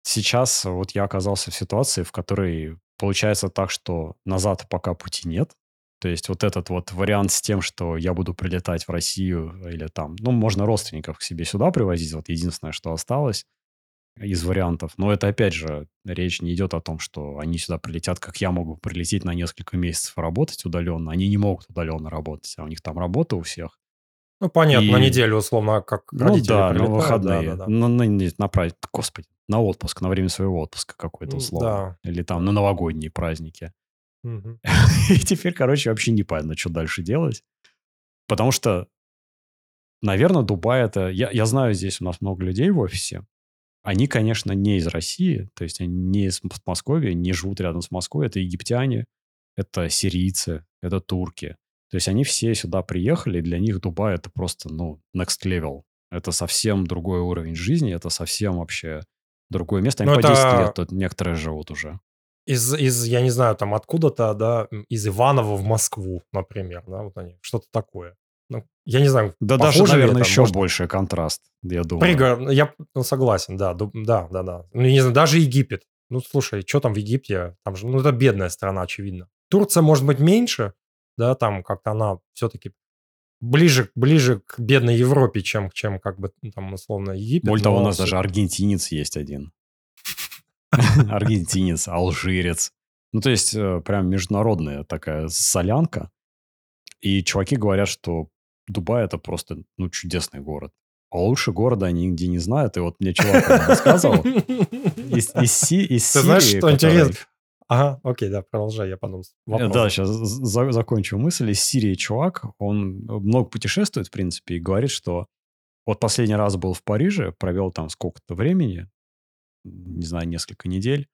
сейчас вот я оказался в ситуации, в которой получается так, что назад пока пути нет. То есть вот этот вот вариант с тем, что я буду прилетать в Россию или там, ну, можно родственников к себе сюда привозить, вот единственное, что осталось из вариантов. Но это, опять же, речь не идет о том, что они сюда прилетят, как я могу прилететь на несколько месяцев работать удаленно. Они не могут удаленно работать, а у них там работа у всех. Ну, понятно, на И- неделю, условно, как Ну родители да, на прилетают, выходные. да-да-да. На, на, не- на праздник, господи, на отпуск, на время своего отпуска какой-то условно. Или там на новогодние праздники. И теперь, короче, вообще непонятно, что дальше делать. Потому что, наверное, Дубай это... Я, я знаю, здесь у нас много людей в офисе. Они, конечно, не из России, то есть они не из Москвы, не живут рядом с Москвой. Это египтяне, это сирийцы, это турки. То есть они все сюда приехали, и для них Дубай это просто, ну, next level. Это совсем другой уровень жизни, это совсем вообще другое место. Они Ну, по 10 это- лет тут некоторые живут уже. Из, из, я не знаю, там откуда-то, да, из Иванова в Москву, например, да, вот они, что-то такое. Ну, я не знаю, Да даже, наверное, это, еще может, больше контраст, я думаю. Пригород, я ну, согласен, да, да, да, да. Ну, не знаю, даже Египет. Ну, слушай, что там в Египте? Там же, ну, это бедная страна, очевидно. Турция, может быть, меньше, да, там как-то она все-таки ближе, ближе к бедной Европе, чем, чем как бы, там, условно, Египет. Более того, у нас даже аргентинец есть один. Аргентинец, алжирец. Ну, то есть, э, прям международная такая солянка. И чуваки говорят, что Дубай это просто, ну, чудесный город. А лучше города они нигде не знают. И вот мне чувак рассказывал из, из, из Ты знаешь, Сирии, что который- интересно? Ага, окей, да, продолжай, я потом Э, вопросом. Да, сейчас закончу мысль. Из Сирии чувак, он много путешествует, в принципе, и говорит, что вот последний раз был в Париже, провел там сколько-то времени, не знаю, несколько недель,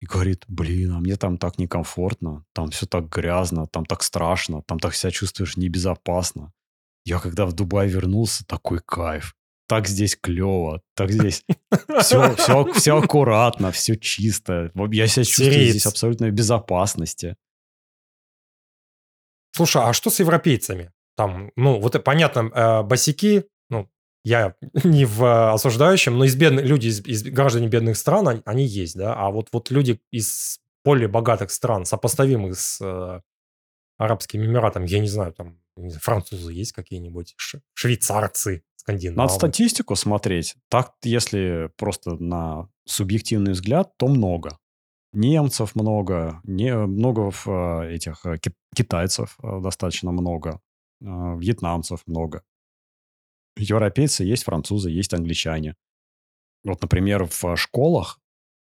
и говорит, блин, а мне там так некомфортно, там все так грязно, там так страшно, там так себя чувствуешь небезопасно. Я когда в Дубай вернулся, такой кайф. Так здесь клево, так здесь все, все, все аккуратно, все чисто. Я себя чувствую здесь абсолютно в безопасности. Слушай, а что с европейцами? Там, ну, вот и понятно, э, босики, я не в э, осуждающем, но из бедных, люди из, из граждане бедных стран, они, есть, да, а вот, вот люди из более богатых стран, сопоставимых с э, Арабскими Эмиратами, я не знаю, там, французы есть какие-нибудь, швейцарцы, скандинавы. Надо статистику смотреть. Так, если просто на субъективный взгляд, то много. немцев много, не, много э, этих э, китайцев достаточно много, вьетнамцев много. Европейцы есть, французы, есть англичане. Вот, например, в школах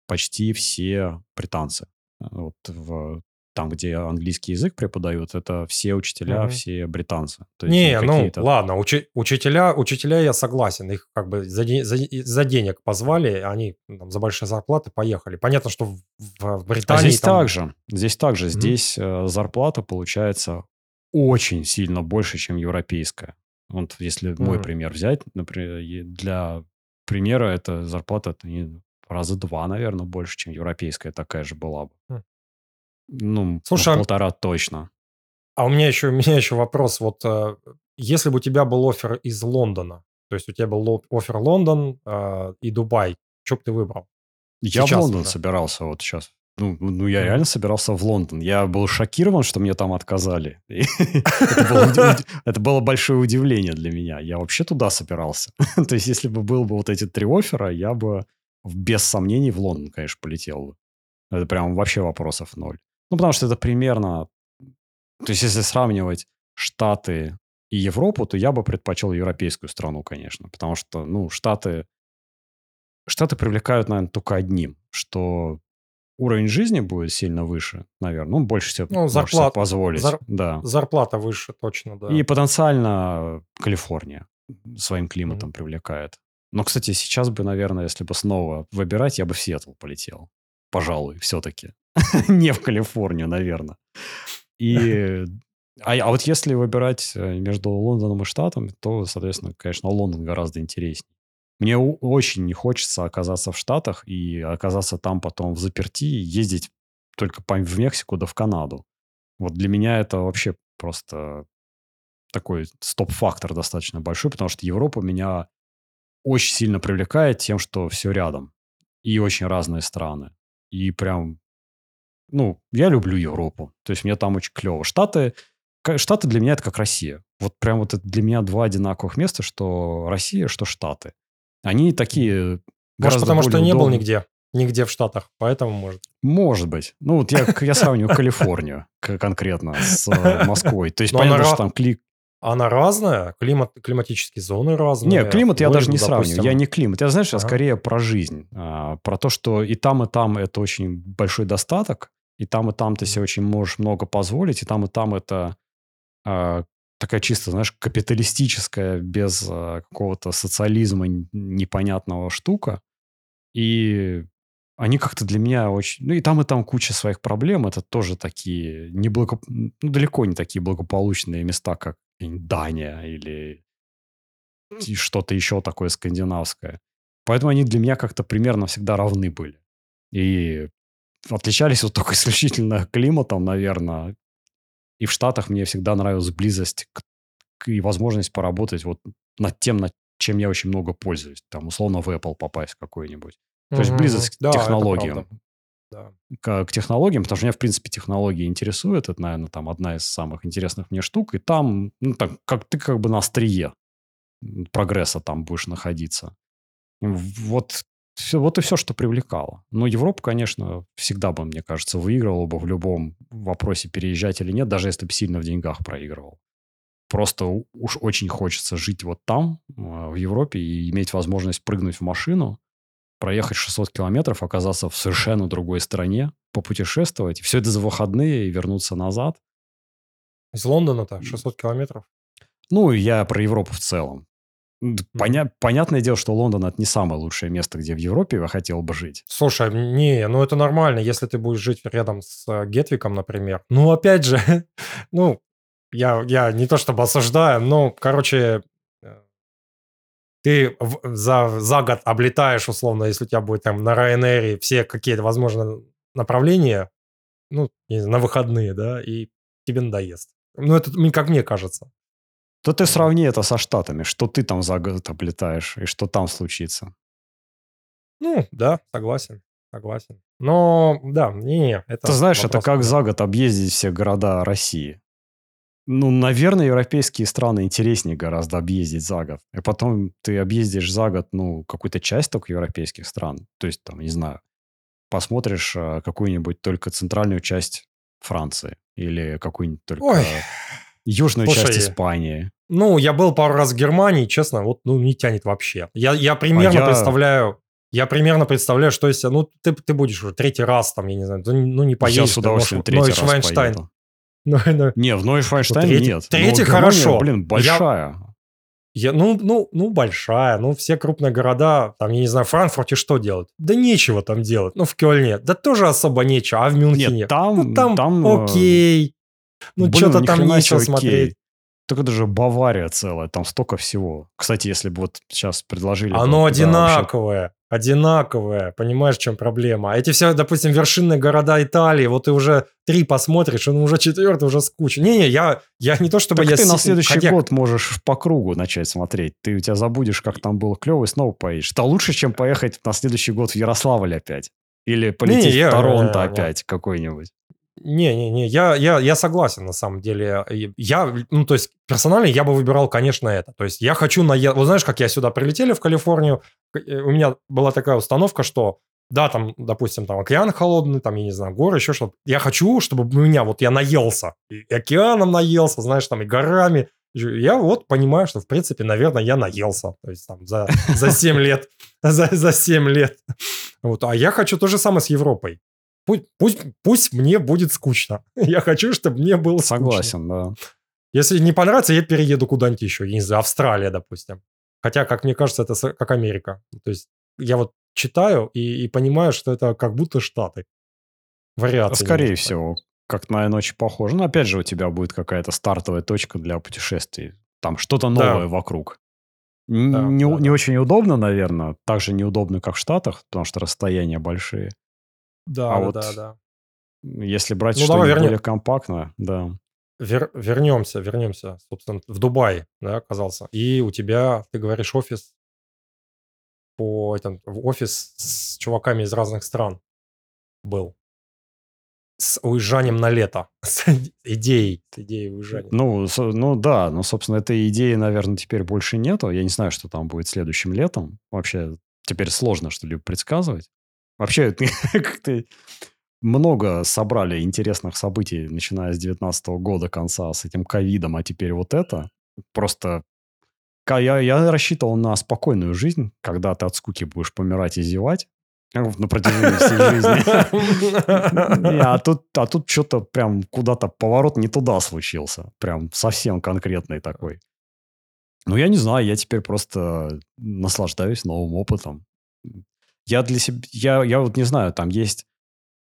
почти все британцы. Вот в там, где английский язык преподают, это все учителя, угу. все британцы. То есть не, ну ладно, учи- учителя, учителя я согласен, их как бы за, де- за, за денег позвали, они там, за большие зарплаты поехали. Понятно, что в, в Британии... А здесь там... так же, здесь также, угу. здесь э, зарплата получается очень сильно больше, чем европейская. Вот если угу. мой пример взять, например, для примера это зарплата это не раза два, наверное, больше, чем европейская такая же была бы. Хм. Ну, Слушай, а полтора точно. А у меня еще, у меня еще вопрос. Вот э, если бы у тебя был офер из Лондона, то есть у тебя был офер Лондон э, и Дубай, что бы ты выбрал? Я сейчас в Лондон уже. собирался вот сейчас. Ну, ну, я реально собирался в Лондон. Я был шокирован, что мне там отказали. Это было большое удивление для меня. Я вообще туда собирался. То есть, если бы было бы вот эти три оффера, я бы без сомнений в Лондон, конечно, полетел бы. Это прям вообще вопросов ноль. Ну, потому что это примерно... То есть, если сравнивать Штаты и Европу, то я бы предпочел европейскую страну, конечно. Потому что, ну, Штаты... Штаты привлекают, наверное, только одним, что уровень жизни будет сильно выше, наверное. Ну, больше себе ну, зарплат, себе позволить. Зар, да. Зарплата выше, точно, да. И потенциально Калифорния своим климатом mm-hmm. привлекает. Но, кстати, сейчас бы, наверное, если бы снова выбирать, я бы в Сиэтл полетел. Пожалуй, все-таки. не в Калифорнию, наверное. И, а, а вот если выбирать э, между Лондоном и Штатом, то, соответственно, конечно, Лондон гораздо интереснее. Мне очень не хочется оказаться в Штатах и оказаться там потом в заперти и ездить только в Мексику да в Канаду. Вот для меня это вообще просто такой стоп-фактор достаточно большой, потому что Европа меня очень сильно привлекает тем, что все рядом. И очень разные страны. И прям ну, я люблю Европу. То есть мне там очень клево. Штаты, Штаты для меня это как Россия. Вот прям вот это для меня два одинаковых места, что Россия, что Штаты. Они такие Может, потому что не был нигде. Нигде в Штатах, поэтому может. Может быть. Ну, вот я, я сравниваю Калифорнию конкретно с э, Москвой. То есть, понятно, что там клик... Она разная, климат, климатические зоны разные. Нет, климат я даже не допустим... сравниваю. Я не климат. Я, знаешь, я ага. скорее про жизнь. А, про то, что и там, и там это очень большой достаток и там, и там ты себе очень можешь много позволить, и там, и там это э, такая чисто, знаешь, капиталистическая, без э, какого-то социализма непонятного штука. И они как-то для меня очень... Ну, и там, и там куча своих проблем. Это тоже такие неблаго... ну, далеко не такие благополучные места, как Дания или что-то еще такое скандинавское. Поэтому они для меня как-то примерно всегда равны были. И отличались вот только исключительно климатом, наверное. И в Штатах мне всегда нравилась близость к, к, и возможность поработать вот над тем, над чем я очень много пользуюсь. Там, условно, в Apple попасть какой-нибудь. То есть близость да, к технологиям. Да. К, к технологиям, потому что меня, в принципе, технологии интересуют. Это, наверное, там одна из самых интересных мне штук. И там, ну, так, как ты как бы на острие прогресса там будешь находиться. Вот все, вот и все, что привлекало. Но Европа, конечно, всегда бы, мне кажется, выигрывала бы в любом вопросе, переезжать или нет, даже если бы сильно в деньгах проигрывал. Просто уж очень хочется жить вот там, а, в Европе, и иметь возможность прыгнуть в машину, проехать 600 километров, оказаться в совершенно другой стране, попутешествовать, все это за выходные и вернуться назад. Из Лондона-то 600 километров? Ну, я про Европу в целом. Поня- понятное дело, что Лондон это не самое лучшее место, где в Европе я хотел бы жить. Слушай, не, ну это нормально, если ты будешь жить рядом с э, Гетвиком, например. Ну, опять же, ну, я, я не то чтобы осуждаю, но, короче, э, ты за, за год облетаешь, условно, если у тебя будет там на Ryanair все какие-то, возможно, направления, ну, на выходные, да, и тебе надоест. Ну, это как мне кажется. То ты сравни это со Штатами, что ты там за год облетаешь и что там случится. Ну, да, согласен, согласен. Но, да, не, это... Ты знаешь, это как за год объездить все города России. Ну, наверное, европейские страны интереснее гораздо объездить за год. И потом ты объездишь за год, ну, какую-то часть только европейских стран. То есть, там, не знаю, посмотришь э, какую-нибудь только центральную часть Франции или какую-нибудь только Ой. Южную Слушай, часть Испании. Ну, я был пару раз в Германии, честно, вот, ну, не тянет вообще. Я, я примерно я- представляю, я примерно представляю, что если, ну, ты, ты будешь уже третий раз там, я не знаю, ты, ну, не Я поедешь. с ты удовольствием можешь- третий раз поеду. Ну, ну, Не, в Нойшвайнштайн третий- нет. Но третий Германия, хорошо. Блин, Я- большая. Я, ну, ну, ну, большая, ну, все крупные города, там, я не знаю, в Франкфурте что делать? Да нечего там делать. Ну, в Кёльне, да тоже особо нечего, а в Мюнхене? Нет, там, ну, там, там э, окей. Ну, что-то там нечего себе смотреть. Так это же Бавария целая, там столько всего. Кстати, если бы вот сейчас предложили... бы Оно туда вообще- одинаковое, одинаковое. Понимаешь, в чем проблема? А эти все, допустим, вершинные города Италии, вот ты уже три посмотришь, он уже четвертый, уже скучно. Не-не, я, я не то чтобы Так я... ты на си- следующий хотя- год можешь по кругу начать смотреть. Ты у тебя забудешь, как там было клево, и снова поедешь. Это лучше, чем поехать на следующий год в Ярославль опять. Или полететь я- в Торонто э, опять какой-нибудь. Не-не-не, я, я, я согласен на самом деле. Я, ну, то есть, персонально я бы выбирал, конечно, это. То есть, я хочу на... Вот знаешь, как я сюда прилетели в Калифорнию, э, у меня была такая установка, что да, там, допустим, там океан холодный, там, я не знаю, горы, еще что-то. Я хочу, чтобы у меня, вот я наелся. И океаном наелся, знаешь, там, и горами. Я вот понимаю, что, в принципе, наверное, я наелся. То есть, там, за, за 7 лет. За, за 7 лет. Вот. А я хочу то же самое с Европой. Пусть, пусть, пусть мне будет скучно. Я хочу, чтобы мне было скучно. Согласен, да. Если не понравится, я перееду куда-нибудь еще. Я не знаю, Австралия, допустим. Хотя, как мне кажется, это как Америка. То есть я вот читаю и, и понимаю, что это как будто Штаты. Вариации. Скорее всего, как на ночь похоже. Но опять же, у тебя будет какая-то стартовая точка для путешествий. Там что-то Да. новое вокруг. Н- Да, не, да, не да. очень удобно, наверное. Так же неудобно, как в Штатах, потому что расстояния большие. Да, А да, вот да, да. Если брать Ну, что-нибудь вернем. более компактное, да. Вер- вернемся, вернемся, собственно, в Дубай, да, оказался. И у тебя, ты говоришь, офис по этом, офис с чуваками из разных стран был. С уезжанием на лето. С идеей, с идеей уезжания. Ну, со- ну да, но, собственно, этой идеи, наверное, теперь больше нету. Я не знаю, что там будет следующим летом. Вообще, теперь сложно что-либо предсказывать. Вообще, как-то много собрали интересных событий, начиная с 19 года конца, с этим ковидом, а теперь вот это. Просто я, я рассчитывал на спокойную жизнь, когда ты от скуки будешь помирать и зевать ну, на протяжении всей жизни. А тут, а тут что-то прям куда-то поворот не туда случился. Прям совсем конкретный такой. Ну, я не знаю, я теперь просто наслаждаюсь новым опытом. Я для себя... Я, я вот не знаю, там есть...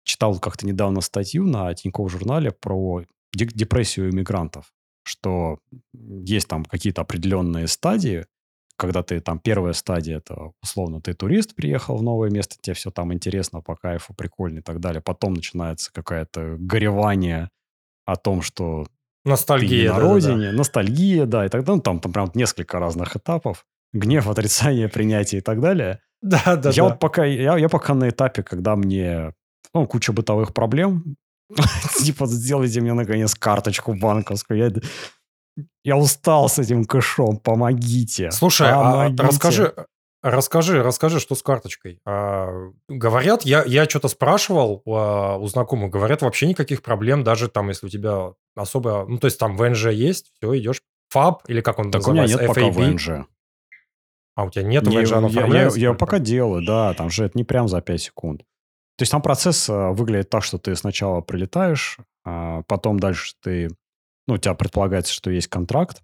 Читал как-то недавно статью на Тинькофф журнале про де- депрессию иммигрантов, что есть там какие-то определенные стадии, когда ты там первая стадия, это условно ты турист, приехал в новое место, тебе все там интересно, по кайфу, прикольно и так далее. Потом начинается какое-то горевание о том, что ты Ностальгия. на да-да-да. родине, ностальгия, да, и тогда ну, там, там прям несколько разных этапов. Гнев, отрицание, принятие и так далее. Да, да, я да. вот пока, я, я пока на этапе, когда мне ну, куча бытовых проблем, типа, сделайте мне, наконец, карточку банковскую. Я, я устал с этим кэшом, помогите. Слушай, а помогите. расскажи, расскажи, расскажи, что с карточкой. А, говорят, я, я что-то спрашивал а, у знакомых, говорят, вообще никаких проблем, даже там, если у тебя особо, ну, то есть там ВНЖ есть, все, идешь ФАБ, или как он Так у меня называется, нет пока FAB. ВНЖ. А у тебя нет Не, ВНЖ, оно я, я, оформляется я пока делаю, да, там же это не прям за 5 секунд. То есть там процесс э, выглядит так, что ты сначала прилетаешь, а потом дальше ты, ну, у тебя предполагается, что есть контракт,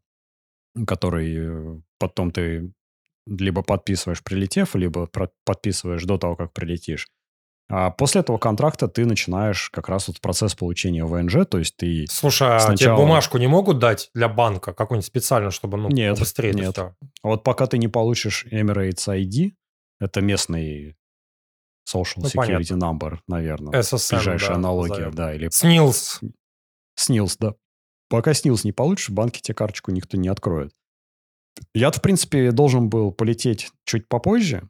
который э, потом ты либо подписываешь прилетев, либо подписываешь до того, как прилетишь. А после этого контракта ты начинаешь как раз вот процесс получения ВНЖ, то есть ты... Слушай, а тебе Сначала- бумажку не могут дать для банка какую-нибудь специально, чтобы, ну, Нет, быстрее нет. это А вот пока ты не получишь Emirates ID, это местный Social Ну, Security Number, наверное. SSN, ближайшая да, аналогия, назовем. да, или СНИЛС. СНИЛС, да. Пока СНИЛС не получишь, в банке тебе карточку никто не откроет. Я-то, в принципе, должен был полететь чуть попозже,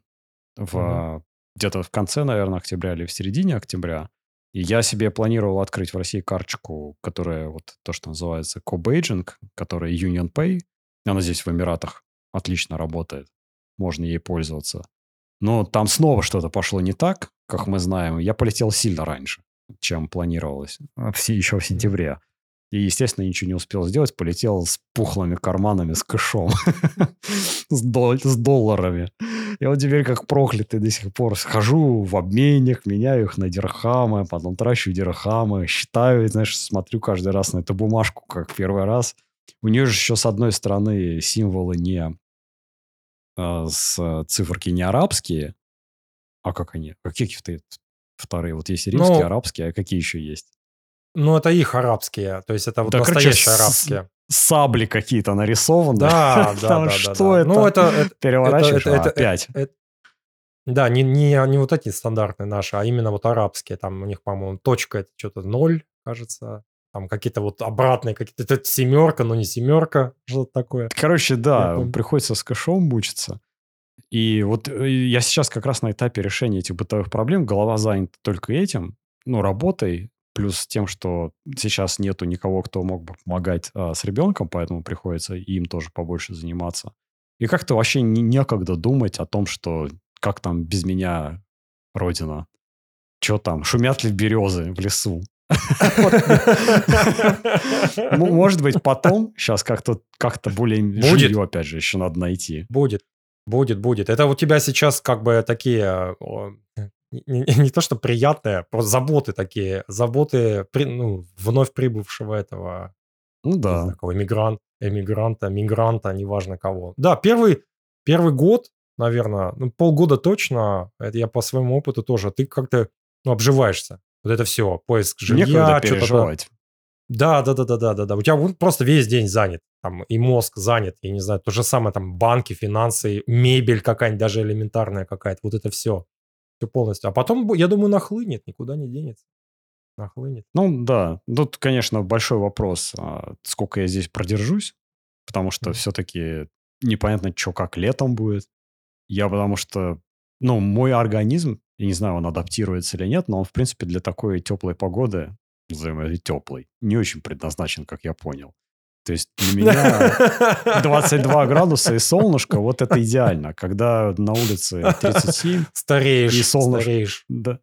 в, Мгм. Где-то в конце, наверное, октября или в середине октября. И я себе планировал открыть в России карточку, которая вот то, что называется Co-Baging, которая Union Pay. Она здесь в Эмиратах отлично работает. Можно ей пользоваться. Но там снова что-то пошло не так. как мы знаем, я полетел сильно раньше, чем планировалось. А еще в сентябре. И, естественно, ничего не успел сделать. Полетел с пухлыми карманами, с кэшом. с, дол- с долларами. И вот теперь как проклятый до сих пор хожу в обменник, меняю их на дирхамы, потом трачу дирхамы, считаю, знаешь, смотрю каждый раз на эту бумажку, как первый раз. У нее же еще с одной стороны символы не а, с циферки не арабские, а как они? Какие вторые? Вот есть римские, ну, арабские, а какие еще есть? Ну, это их арабские, то есть это вот да, настоящие короче, арабские. Сабли какие-то нарисованы. Да, да, да. Что это? Ну, это... Переворачиваешь, это, опять. Да, не, не, не вот эти стандартные наши, а именно вот арабские. Там у них, по-моему, точка это что-то ноль, кажется. Там какие-то вот обратные, какие-то это семерка, но не семерка, что-то такое. Короче, да, приходится с кэшом мучиться. И вот э, я сейчас как раз на этапе решения этих бытовых проблем, голова занята только этим, ну, работой, Плюс тем, что сейчас нету никого, кто мог бы помогать а, с ребенком, поэтому приходится им тоже побольше заниматься. И как-то вообще не, некогда думать о том, что как там без меня родина. Что там, шумят ли березы в лесу? Может быть, потом, сейчас как-то как более жилье, опять же, еще надо найти. Будет, будет, будет. Это у тебя сейчас как бы такие не, не то что приятные, просто заботы такие, заботы при, ну, вновь прибывшего этого, ну да, знаю, кого, эмигрант, эмигранта, мигранта, неважно кого. Да, первый, первый год, наверное, ну, полгода точно, это я по своему опыту тоже, ты как-то ну, обживаешься. Вот это все, поиск жилья, что-то. Да, да, да, да, да, да, да. У тебя просто весь день занят, там и мозг занят, я не знаю, то же самое там банки, финансы, мебель какая-нибудь даже элементарная какая-то, вот это все все полностью. А потом, я думаю, нахлынет, никуда не денется. Нахлынет. Ну да, тут, конечно, большой вопрос, а, сколько я здесь продержусь, потому что mm. все-таки непонятно, что как летом будет. Я потому что, ну, мой организм, я не знаю, он адаптируется или нет, но он, в принципе, для такой теплой погоды, назовем это теплой, не очень предназначен, как я понял. То есть для меня 22 градуса и солнышко, вот это идеально. Когда на улице 37... Стареешь, и солнышко, стареешь. Да.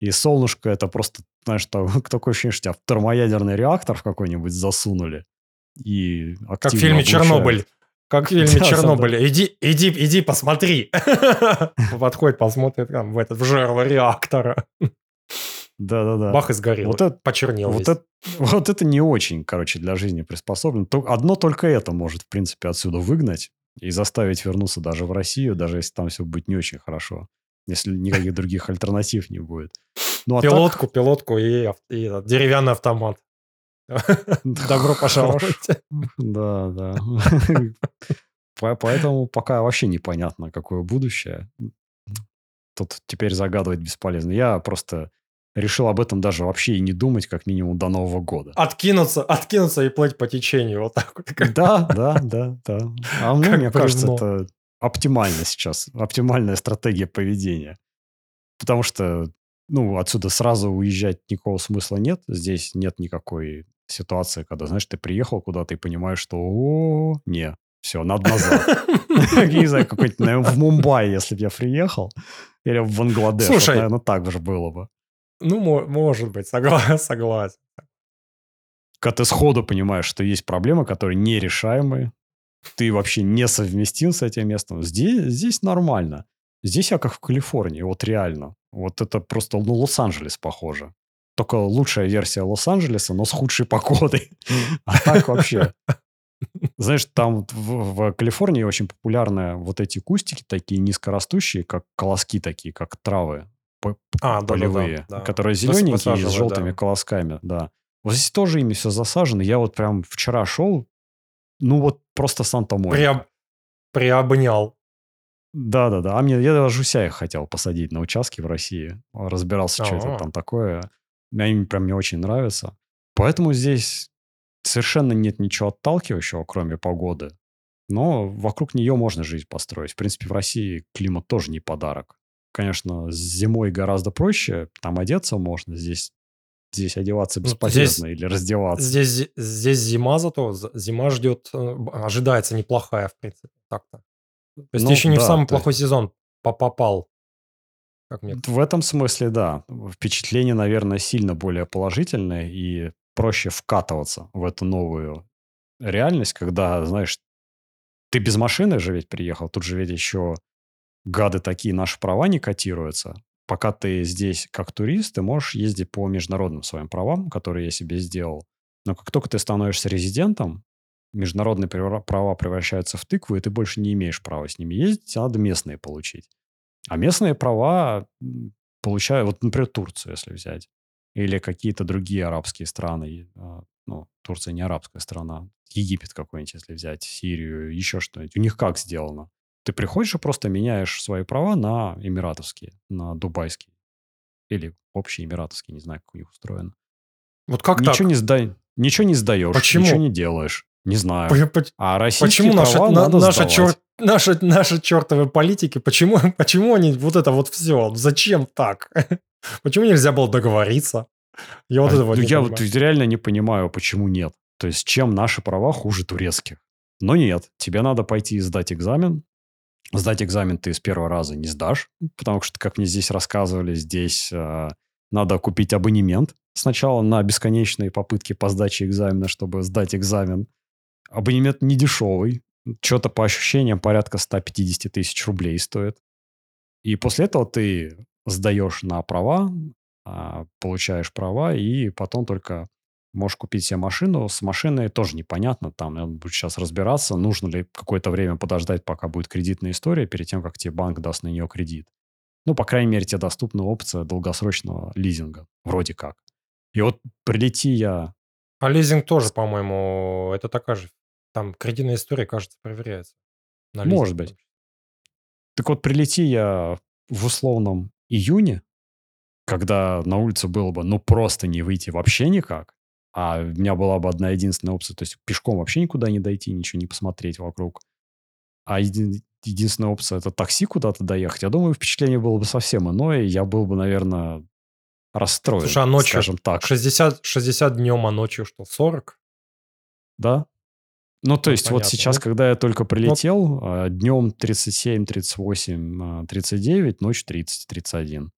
И солнышко это просто, знаешь, такое ощущение, что тебя в термоядерный реактор в какой-нибудь засунули. И Как в фильме «Чернобыль». Как в фильме да, «Чернобыль». Да. Иди, иди, иди, посмотри. Подходит, посмотрит там в этот в жерло реактора. Да-да-да. Бах и сгорел. Вот это, почернел вот это, вот это не очень, короче, для жизни приспособлено. Одно только это может, в принципе, отсюда выгнать и заставить вернуться даже в Россию, даже если там все будет не очень хорошо. Если никаких других альтернатив не будет. Ну, а пилотку, так... пилотку и, и деревянный автомат. Добро пожаловать. Да, да. Поэтому пока вообще непонятно, какое будущее. Тут теперь загадывать бесполезно. Я просто решил об этом даже вообще и не думать, как минимум до Нового года. Откинуться, откинуться и плыть по течению, вот так вот. Да, да, да, да. А мне, мне кажется, это оптимально сейчас, оптимальная стратегия поведения. Потому что, ну, отсюда сразу уезжать никакого смысла нет. Здесь нет никакой ситуации, когда, знаешь, ты приехал куда-то и понимаешь, что, о, не, все, надо назад. Не знаю, какой-нибудь, в Мумбай, если бы я приехал, или в Бангладеш, Слушай, наверное, так же было бы. Ну, может быть, согласен. согласен. Когда ты сходу понимаешь, что есть проблемы, которые нерешаемые, ты вообще не совместим с этим местом. Здесь, здесь нормально. Здесь я как в Калифорнии, вот реально. Вот это просто ну, Лос-Анджелес похоже. Только лучшая версия Лос-Анджелеса, но с худшей погодой. А так вообще. Знаешь, там в, в Калифорнии очень популярны вот эти кустики такие низкорастущие, как колоски такие, как травы а, полевые, да, да, да. которые зелененькие с желтыми да. колосками, да. Вот здесь тоже ими все засажено. Я вот прям вчера шел, ну вот просто Санта-Моника. Приоб... Приобнял. Да-да-да. А мне, я даже их хотел посадить на участке в России. Разбирался, что это там такое. Они прям мне очень нравятся. Поэтому здесь совершенно нет ничего отталкивающего, кроме погоды. Но вокруг нее можно жизнь построить. В принципе, в России климат тоже не подарок конечно, зимой гораздо проще, там одеться можно, здесь здесь одеваться ну, бесполезно здесь, или раздеваться. Здесь, здесь зима зато, зима ждет, э, ожидается неплохая, в принципе, так-то. То есть ну, ты еще не да, в самый плохой есть... сезон попал. как мне В этом смысле, да. Впечатление, наверное, сильно более положительное и проще вкатываться в эту новую реальность, когда, знаешь, ты без машины же ведь приехал, тут же ведь еще гады такие, наши права не котируются. Пока ты здесь как турист, ты можешь ездить по международным своим правам, которые я себе сделал. Но как только ты становишься резидентом, международные права превращаются в тыкву, и ты больше не имеешь права с ними ездить, а надо местные получить. А местные права получают, вот, например, Турцию, если взять, или какие-то другие арабские страны. А, ну, Турция не арабская страна. Египет какой-нибудь, если взять, Сирию, еще что-нибудь. У них как сделано? Ты приходишь и просто меняешь свои права на эмиратовские, на дубайские. Или общие эмиратовские, не знаю, как у них устроено. Вот как ничего так? Не сдай, ничего не сдаешь, Почему? ничего не делаешь. Не знаю. По- А российские Почему права на- надо наши, сдавать. чер- наши, наши чертовы политики, почему, почему они вот это вот все, зачем так? Почему нельзя было договориться? Я вот А, это вот ну, не я понимаю. вот реально не понимаю, почему нет. То есть, чем наши права хуже турецких? Но нет, тебе надо пойти и сдать экзамен. Сдать экзамен ты с первого раза не сдашь, потому что, как мне здесь рассказывали, здесь э, надо купить абонемент сначала на бесконечные попытки по сдаче экзамена, чтобы сдать экзамен. Абонемент не дешевый. Что-то по ощущениям порядка 150 тысяч рублей стоит. И после этого ты сдаешь на права, а, получаешь права, и потом только можешь купить себе машину. С машиной тоже непонятно, там надо будет сейчас разбираться, нужно ли какое-то время подождать, пока будет кредитная история, перед тем, как тебе банк даст на нее кредит. Ну, по крайней мере, тебе доступна опция долгосрочного лизинга, вроде как. И вот прилети я... А лизинг тоже, по-моему, это такая же. Там кредитная история, кажется, проверяется. На Может быть. Так вот, прилети я в условном июне, когда на улице было бы, ну, просто не выйти вообще никак, а у меня была бы одна единственная опция, то есть пешком вообще никуда не дойти, ничего не посмотреть вокруг. А еди- единственная опция – это такси куда-то доехать. Я думаю, впечатление было бы совсем иное, я был бы, наверное, расстроен, Слушай, а ночью скажем так. 60, 60 днем, а ночью что, 40? Да? Ну, то Ну, есть вот понятно. сейчас, Ну, когда я только прилетел, а, днем 37, 38, а, 39, ночью 30, 31.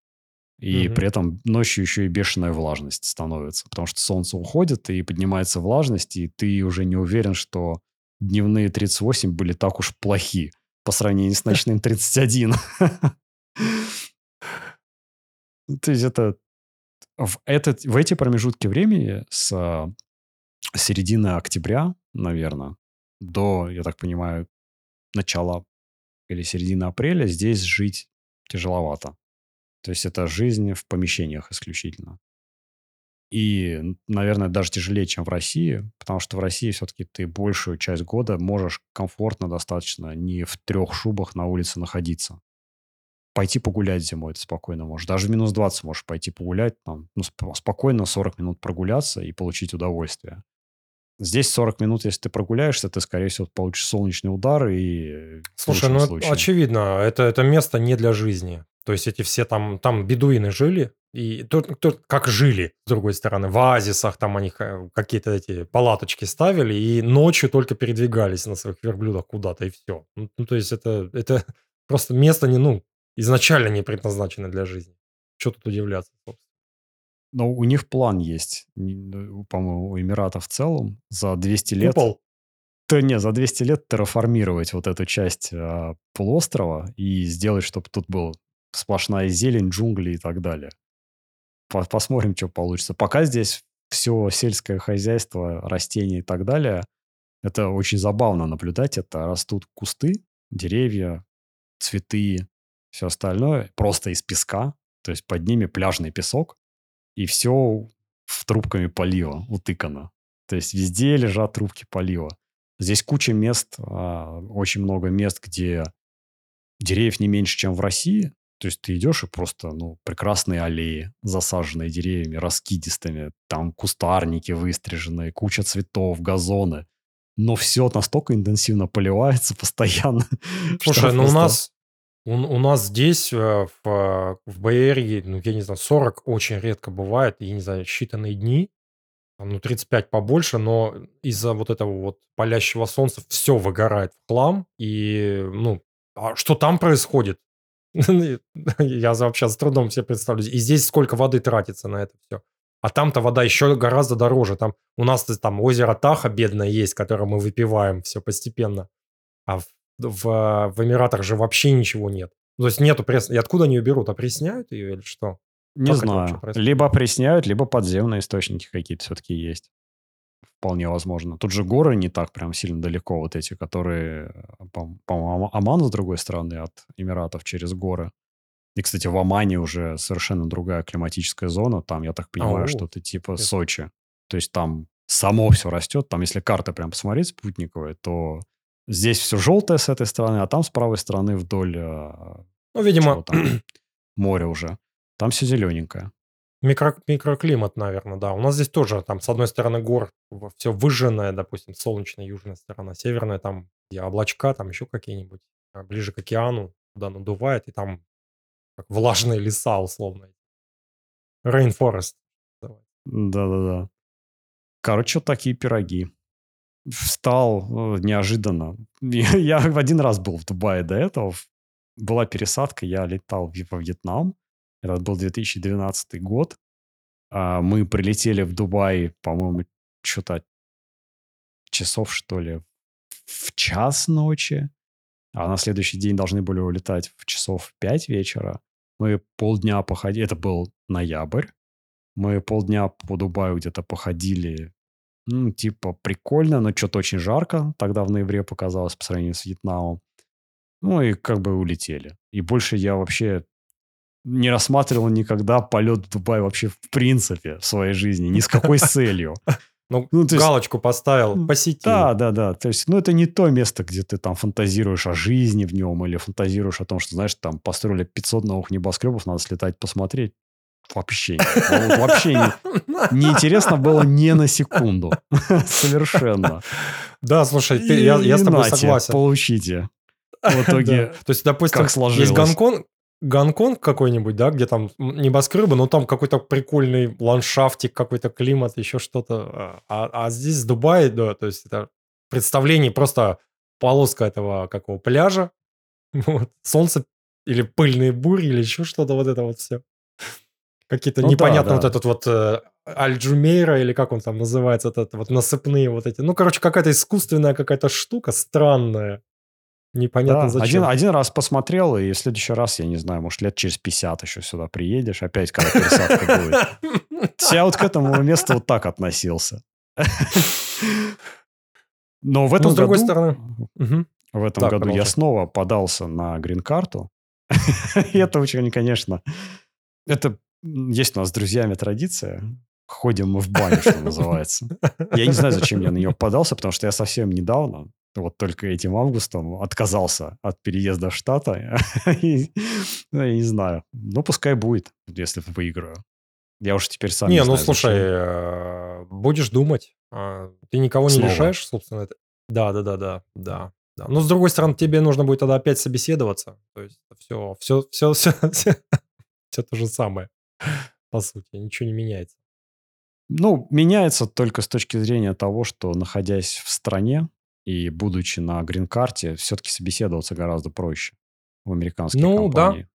И Мгм. при этом ночью еще и бешеная влажность становится, потому что солнце уходит, и поднимается влажность, и ты уже не уверен, что дневные 38 были так уж плохи по сравнению с ночным 31. То есть это в, этот, в эти промежутки времени с а, середины октября, наверное, до, я так понимаю, начала или середины апреля здесь жить тяжеловато. То есть это жизнь в помещениях исключительно. И, наверное, даже тяжелее, чем в России, потому что в России все-таки ты большую часть года можешь комфортно достаточно не в трех шубах на улице находиться. Пойти погулять зимой ты спокойно можешь. Даже в минус 20 можешь пойти погулять, там, ну, сп- спокойно 40 минут прогуляться и получить удовольствие. Здесь 40 минут, если ты прогуляешься, ты, скорее всего, получишь солнечный удар и... Слушай, ну случае- очевидно, это, это место не для жизни. То есть эти все там, там бедуины жили, и тут, тут как жили, с другой стороны, в оазисах там они ха- какие-то эти палаточки ставили, и ночью только передвигались на своих верблюдах куда-то, и все. Ну, ну, то есть это, это просто место, не, ну, изначально не предназначено для жизни. Что тут удивляться, собственно. Но у них план есть, ну, по-моему, у Эмиратов в целом за 200 лет... Купол. Да не, за 200 лет терраформировать вот эту часть а, полуострова и сделать, чтобы тут был сплошная зелень, джунгли и так далее. По- Посмотрим, что получится. Пока здесь все сельское хозяйство, растения и так далее, это очень забавно наблюдать. Это растут кусты, деревья, цветы, все остальное просто из песка. То есть под ними пляжный песок, и все в трубками полива утыкано. То есть везде лежат трубки полива. Здесь куча мест, а, очень много мест, где деревьев не меньше, чем в России. То есть ты идешь и просто, ну, прекрасные аллеи, засаженные деревьями, раскидистыми, там кустарники выстриженные, куча цветов, газоны. Но все настолько интенсивно поливается постоянно. Слушай, ну у нас, у, у нас здесь, э, в, в Бэйрии, ну, я не знаю, 40 очень редко бывает, я не знаю, считанные дни, там, ну, 35 побольше, но из-за вот этого вот палящего солнца все выгорает в хлам, и, ну, а что там происходит? Я вообще с трудом себе представлю. И здесь сколько воды тратится на это все. А там-то вода еще гораздо дороже. Там у нас там озеро Таха бедное есть, которое мы выпиваем все постепенно. А в, в, в Эмиратах же вообще ничего нет. То есть нету пресс... И откуда они ее берут? Опресняют ее или что? Не как знаю. Либо опресняют, либо подземные источники какие-то все-таки есть. Вполне возможно. Тут же горы не так прям сильно далеко, вот эти, которые, по-моему, Аман с другой стороны от Эмиратов через горы. И, кстати, в Омане уже совершенно другая климатическая зона. Там, я так понимаю, что это типа Сочи. То есть там само все растет. Там, если карта прям посмотреть спутниковая, то здесь все желтое с этой стороны, а там с правой стороны вдоль... А, ну, видимо... Море уже. Там все зелененькое. Микро, микроклимат, наверное, да. У нас здесь тоже, там, с одной стороны гор, все выжженное, допустим, солнечная южная сторона, северная, там, где облачка, там еще какие-нибудь, а ближе к океану, туда надувает, и там как влажные леса, условно. Rainforest. Да-да-да. Короче, такие пироги. Встал э, неожиданно. Я, я один раз был в Дубае до этого. Была пересадка, я летал во Вьетнам. Это был 2012 год. А мы прилетели в Дубай, по-моему, что-то часов, что ли, в час ночи. А на следующий день должны были улетать в часов в 5 вечера. Мы полдня походили, это был ноябрь. Мы полдня по Дубаю где-то походили. Ну, типа, прикольно, но что-то очень жарко. Тогда в ноябре показалось по сравнению с Вьетнамом. Ну и как бы улетели. И больше я вообще не рассматривал никогда полет в Дубай вообще в принципе в своей жизни, ни с какой целью. Ну, ну то галочку есть, поставил, посетил. Да, да, да. То есть, ну, это не то место, где ты там фантазируешь о жизни в нем или фантазируешь о том, что, знаешь, там построили 500 новых небоскребов, надо слетать посмотреть. Вообще, вот вообще не, неинтересно было ни на секунду. Совершенно. Да, слушай, я, я с тобой согласен. Получите. В итоге, То есть, допустим, как сложилось. есть Гонконг, Гонконг какой-нибудь, да, где там небоскребы, но там какой-то прикольный ландшафтик, какой-то климат, еще что-то. А, а здесь Дубай, да, то есть это представление просто полоска этого какого пляжа, вот, солнце или пыльные бури, или еще что-то, вот это вот все. Какие-то ну, непонятно да, да. вот этот вот э, Альджумейра, или как он там называется, этот вот насыпные вот эти. Ну, короче, какая-то искусственная какая-то штука странная. Непонятно да, зачем. Один, один раз посмотрел, и в следующий раз, я не знаю, может, лет через 50 еще сюда приедешь, опять когда пересадка будет. Я вот к этому месту вот так относился. Но в этом с другой стороны... В этом году я снова подался на грин-карту. И это очень, конечно... Это есть у нас с друзьями традиция. Ходим мы в баню, что называется. Я не знаю, зачем я на нее подался, потому что я совсем недавно, вот только этим августом отказался от переезда в Штаты. ну, я не знаю. Ну, пускай будет, если выиграю. Я уж теперь сам не, не ну, слушай. Э, будешь думать. А, ты никого не лишаешь, собственно. Да, да, да, да, да. Да. Но с другой стороны, тебе нужно будет тогда опять собеседоваться. То есть все, все, все, все, все, все то же самое, по сути, ничего не меняется. Ну, меняется только с точки зрения того, что находясь в стране, и будучи на грин-карте, все-таки собеседоваться гораздо проще в американских ну, компаниях.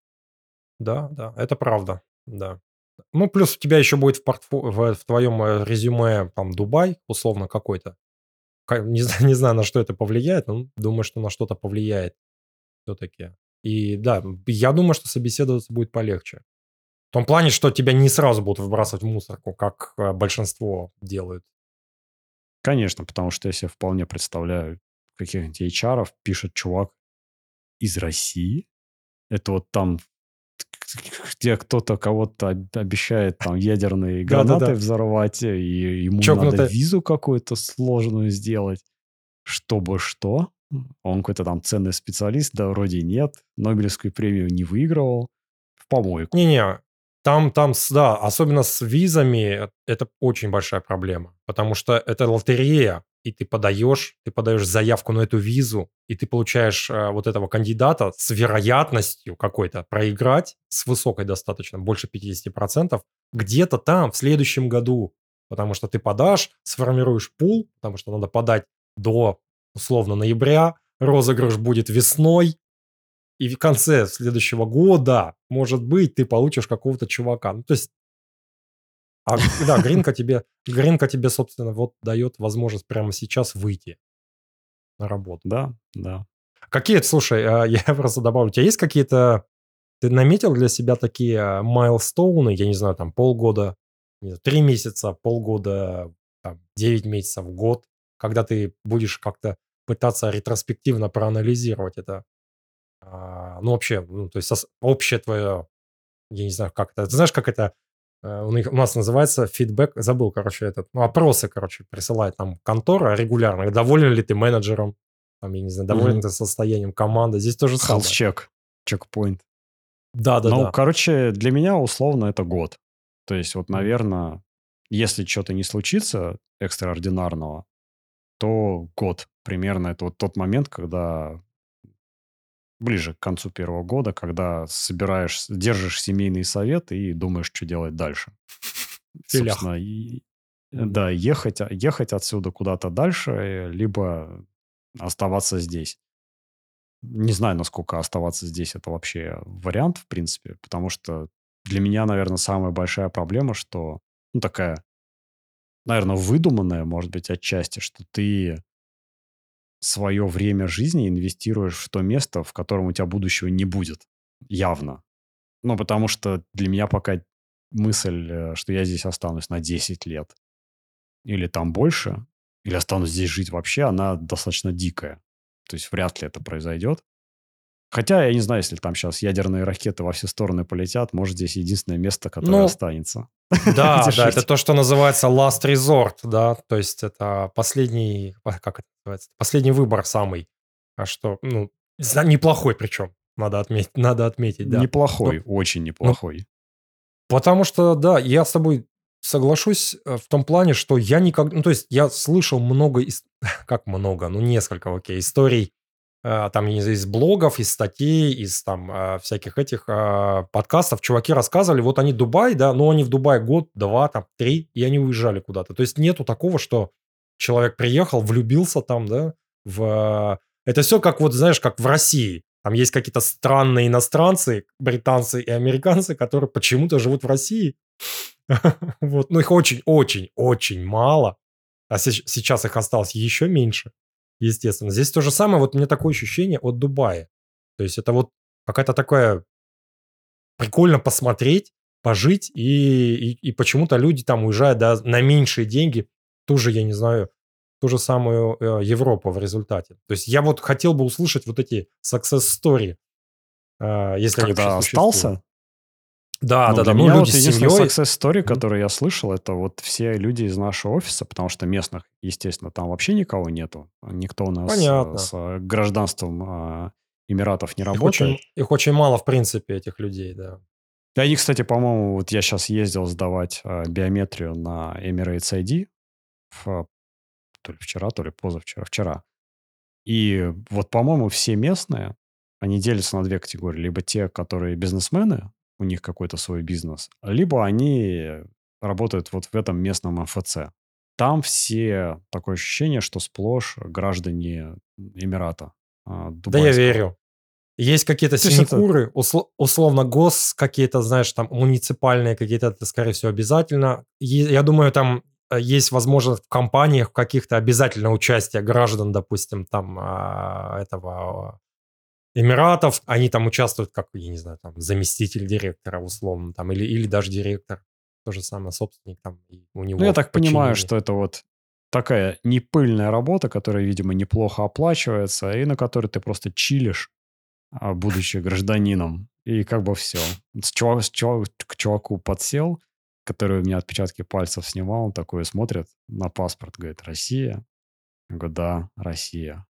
Да. да, да, это правда, да. Ну, плюс у тебя еще будет в, портфо... в, в твоем э, резюме там Дубай, условно какой-то. Не, знаю, не знаю, на что это повлияет, но думаю, что на что-то повлияет все-таки. И да, я думаю, что собеседоваться будет полегче. В том плане, что тебя не сразу будут выбрасывать в мусорку, как э, большинство делают. Конечно, потому что я себе вполне представляю, каких-нибудь HR пишет чувак из России. Это вот там, где кто-то кого-то обещает там ядерные гранаты взорвать, и ему надо визу какую-то сложную сделать, чтобы что. Он какой-то там ценный специалист, да вроде нет, Нобелевскую премию не выигрывал, в помойку. Не-не, там, там, да, особенно с визами это очень большая проблема, потому что это лотерея, и ты подаешь, ты подаешь заявку на эту визу, и ты получаешь э, вот этого кандидата с вероятностью какой-то проиграть, с высокой достаточно, больше 50%, где-то там в следующем году, потому что ты подашь, сформируешь пул, потому что надо подать до, условно, ноября, розыгрыш будет весной, и в конце следующего года, может быть, ты получишь какого-то чувака. Ну, то есть, а, да, гринка тебе, гринка тебе, собственно, вот дает возможность прямо сейчас выйти на работу. Да, да. Какие, слушай, а, я просто добавлю, у тебя есть какие-то, ты наметил для себя такие майлстоуны, я не знаю, там полгода, три месяца, полгода, там, 9 месяцев, год, когда ты будешь как-то пытаться ретроспективно проанализировать это. А, ну, вообще, ну, то есть общее твое, я не знаю, как это, ты знаешь, как это э, у, них, у нас называется фидбэк, забыл, короче, этот, ну, опросы, короче, присылает там контора регулярно, доволен ли ты менеджером, там, я не знаю, доволен mm-hmm. ты состоянием команды, здесь тоже самое. чек, чекпоинт. Да, да, ну, короче, для меня условно это год. То есть вот, наверное, если что-то не случится экстраординарного, то год примерно это вот тот момент, когда ближе к концу первого года, когда собираешь, держишь семейный совет и думаешь, что делать дальше. Собственно, и, да, ехать, ехать отсюда куда-то дальше, либо оставаться здесь. Не знаю, насколько оставаться здесь это вообще вариант, в принципе, потому что для меня, наверное, самая большая проблема, что, ну, такая наверное, выдуманное, может быть, отчасти, что ты свое время жизни инвестируешь в то место, в котором у тебя будущего не будет. Явно. Ну, потому что для меня пока мысль, э, что я здесь останусь на 10 лет или там больше, или останусь здесь жить вообще, она достаточно дикая. То есть вряд ли это произойдет. Хотя, я не знаю, если там сейчас ядерные ракеты во все стороны полетят, может, здесь единственное место, которое ну, останется. Да, да, это то, что называется last resort, да, то есть это последний, как это называется, последний выбор самый. А что, ну, неплохой причем, надо отметить, надо отметить, да. Неплохой, ну, очень неплохой. Ну, потому что, да, я с тобой соглашусь э, в том плане, что я никогда, ну, то есть я слышал много, как много, ну, несколько, окей, историй там из блогов, из статей, из там э, всяких этих э, подкастов чуваки рассказывали, вот они Дубай, да, но они в Дубае год, два, там, три, и они уезжали куда-то. То есть нету такого, что человек приехал, влюбился там, да, в... Это все как вот, знаешь, как в России. Там есть какие-то странные иностранцы, британцы и американцы, которые почему-то живут в России. Вот, ну их очень-очень-очень мало. А сейчас их осталось еще меньше естественно. Здесь то же самое, вот мне такое ощущение от Дубая. То есть это вот какая-то такая прикольно посмотреть, пожить, и, и, и почему-то люди там уезжают да, на меньшие деньги, ту же, я не знаю, ту же самую э, Европу в результате. То есть я вот хотел бы услышать вот эти success story, э, если Когда остался? Да, ну, да, да. Ну, люди вот с семьей. success story, который я слышал, это вот все люди из нашего офиса, потому что местных, естественно, там вообще никого нету. Никто у нас Понятно. с э, гражданством а, Эмиратов не работает. Их очень, их очень мало, в принципе, этих людей, да. Да, они, кстати, по-моему, вот я сейчас ездил сдавать а, биометрию на Emirates ID в, то ли вчера, то ли позавчера, вчера. И вот, по-моему, все местные, они делятся на две категории. Либо те, которые бизнесмены, у них какой-то свой бизнес, либо они работают вот в этом местном МФЦ. Там все такое ощущение, что сплошь граждане Эмирата. А, да я верю. Есть какие-то синекуры, это... услов, условно гос, какие-то, знаешь, там муниципальные какие-то, это, скорее всего, обязательно. Я думаю, там э, есть возможность в компаниях каких-то обязательно участие граждан, допустим, там а, этого Эмиратов, они там участвуют как, я не знаю, там заместитель директора условно, там, или, или даже директор, то же самое собственник там, и у него... Ну, я так понимаю, что это вот такая непыльная работа, которая, видимо, неплохо оплачивается, и на которой ты просто чилишь, а, будучи гражданином. И как бы все. С чувак, с чувак, к чуваку подсел, который у меня отпечатки пальцев снимал, он такой смотрит на паспорт, говорит, Россия? Я говорю, да, Россия.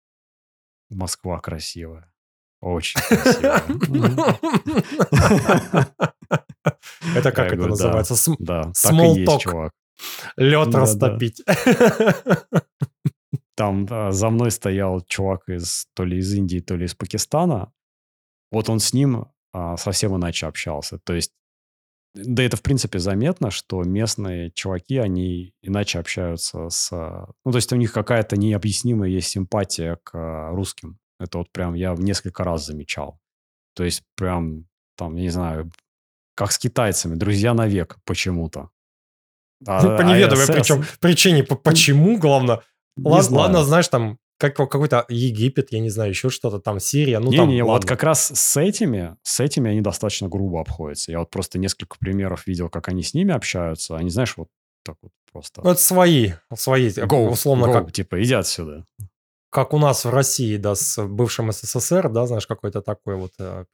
Москва красивая. Очень красиво. Это как это называется? Да, talk. чувак. Лед растопить. Там за мной стоял чувак из то ли из Индии, то ли из Пакистана. Вот он с ним а, совсем иначе общался. То есть, да это в принципе заметно, что местные чуваки, они иначе общаются с... Ну, то есть у них какая-то необъяснимая есть симпатия к русским. Это вот прям я в несколько раз замечал. То есть прям, там, не знаю, как с китайцами, друзья навек почему-то. А, По неведомой причем причине, почему, главное. Ладно, ладно, знаешь, там как какой-то Египет, я не знаю, еще что-то там, Сирия, ну не, там, не, вот как раз с этими, с этими они достаточно грубо обходятся. Я вот просто несколько примеров видел, как они с ними общаются. Они, знаешь, вот так вот просто... Ну, это свои, свои, go, условно go, как... Типа, иди отсюда. Как у нас в России, да, с бывшим СССР, да, знаешь, какой-то такой вот э,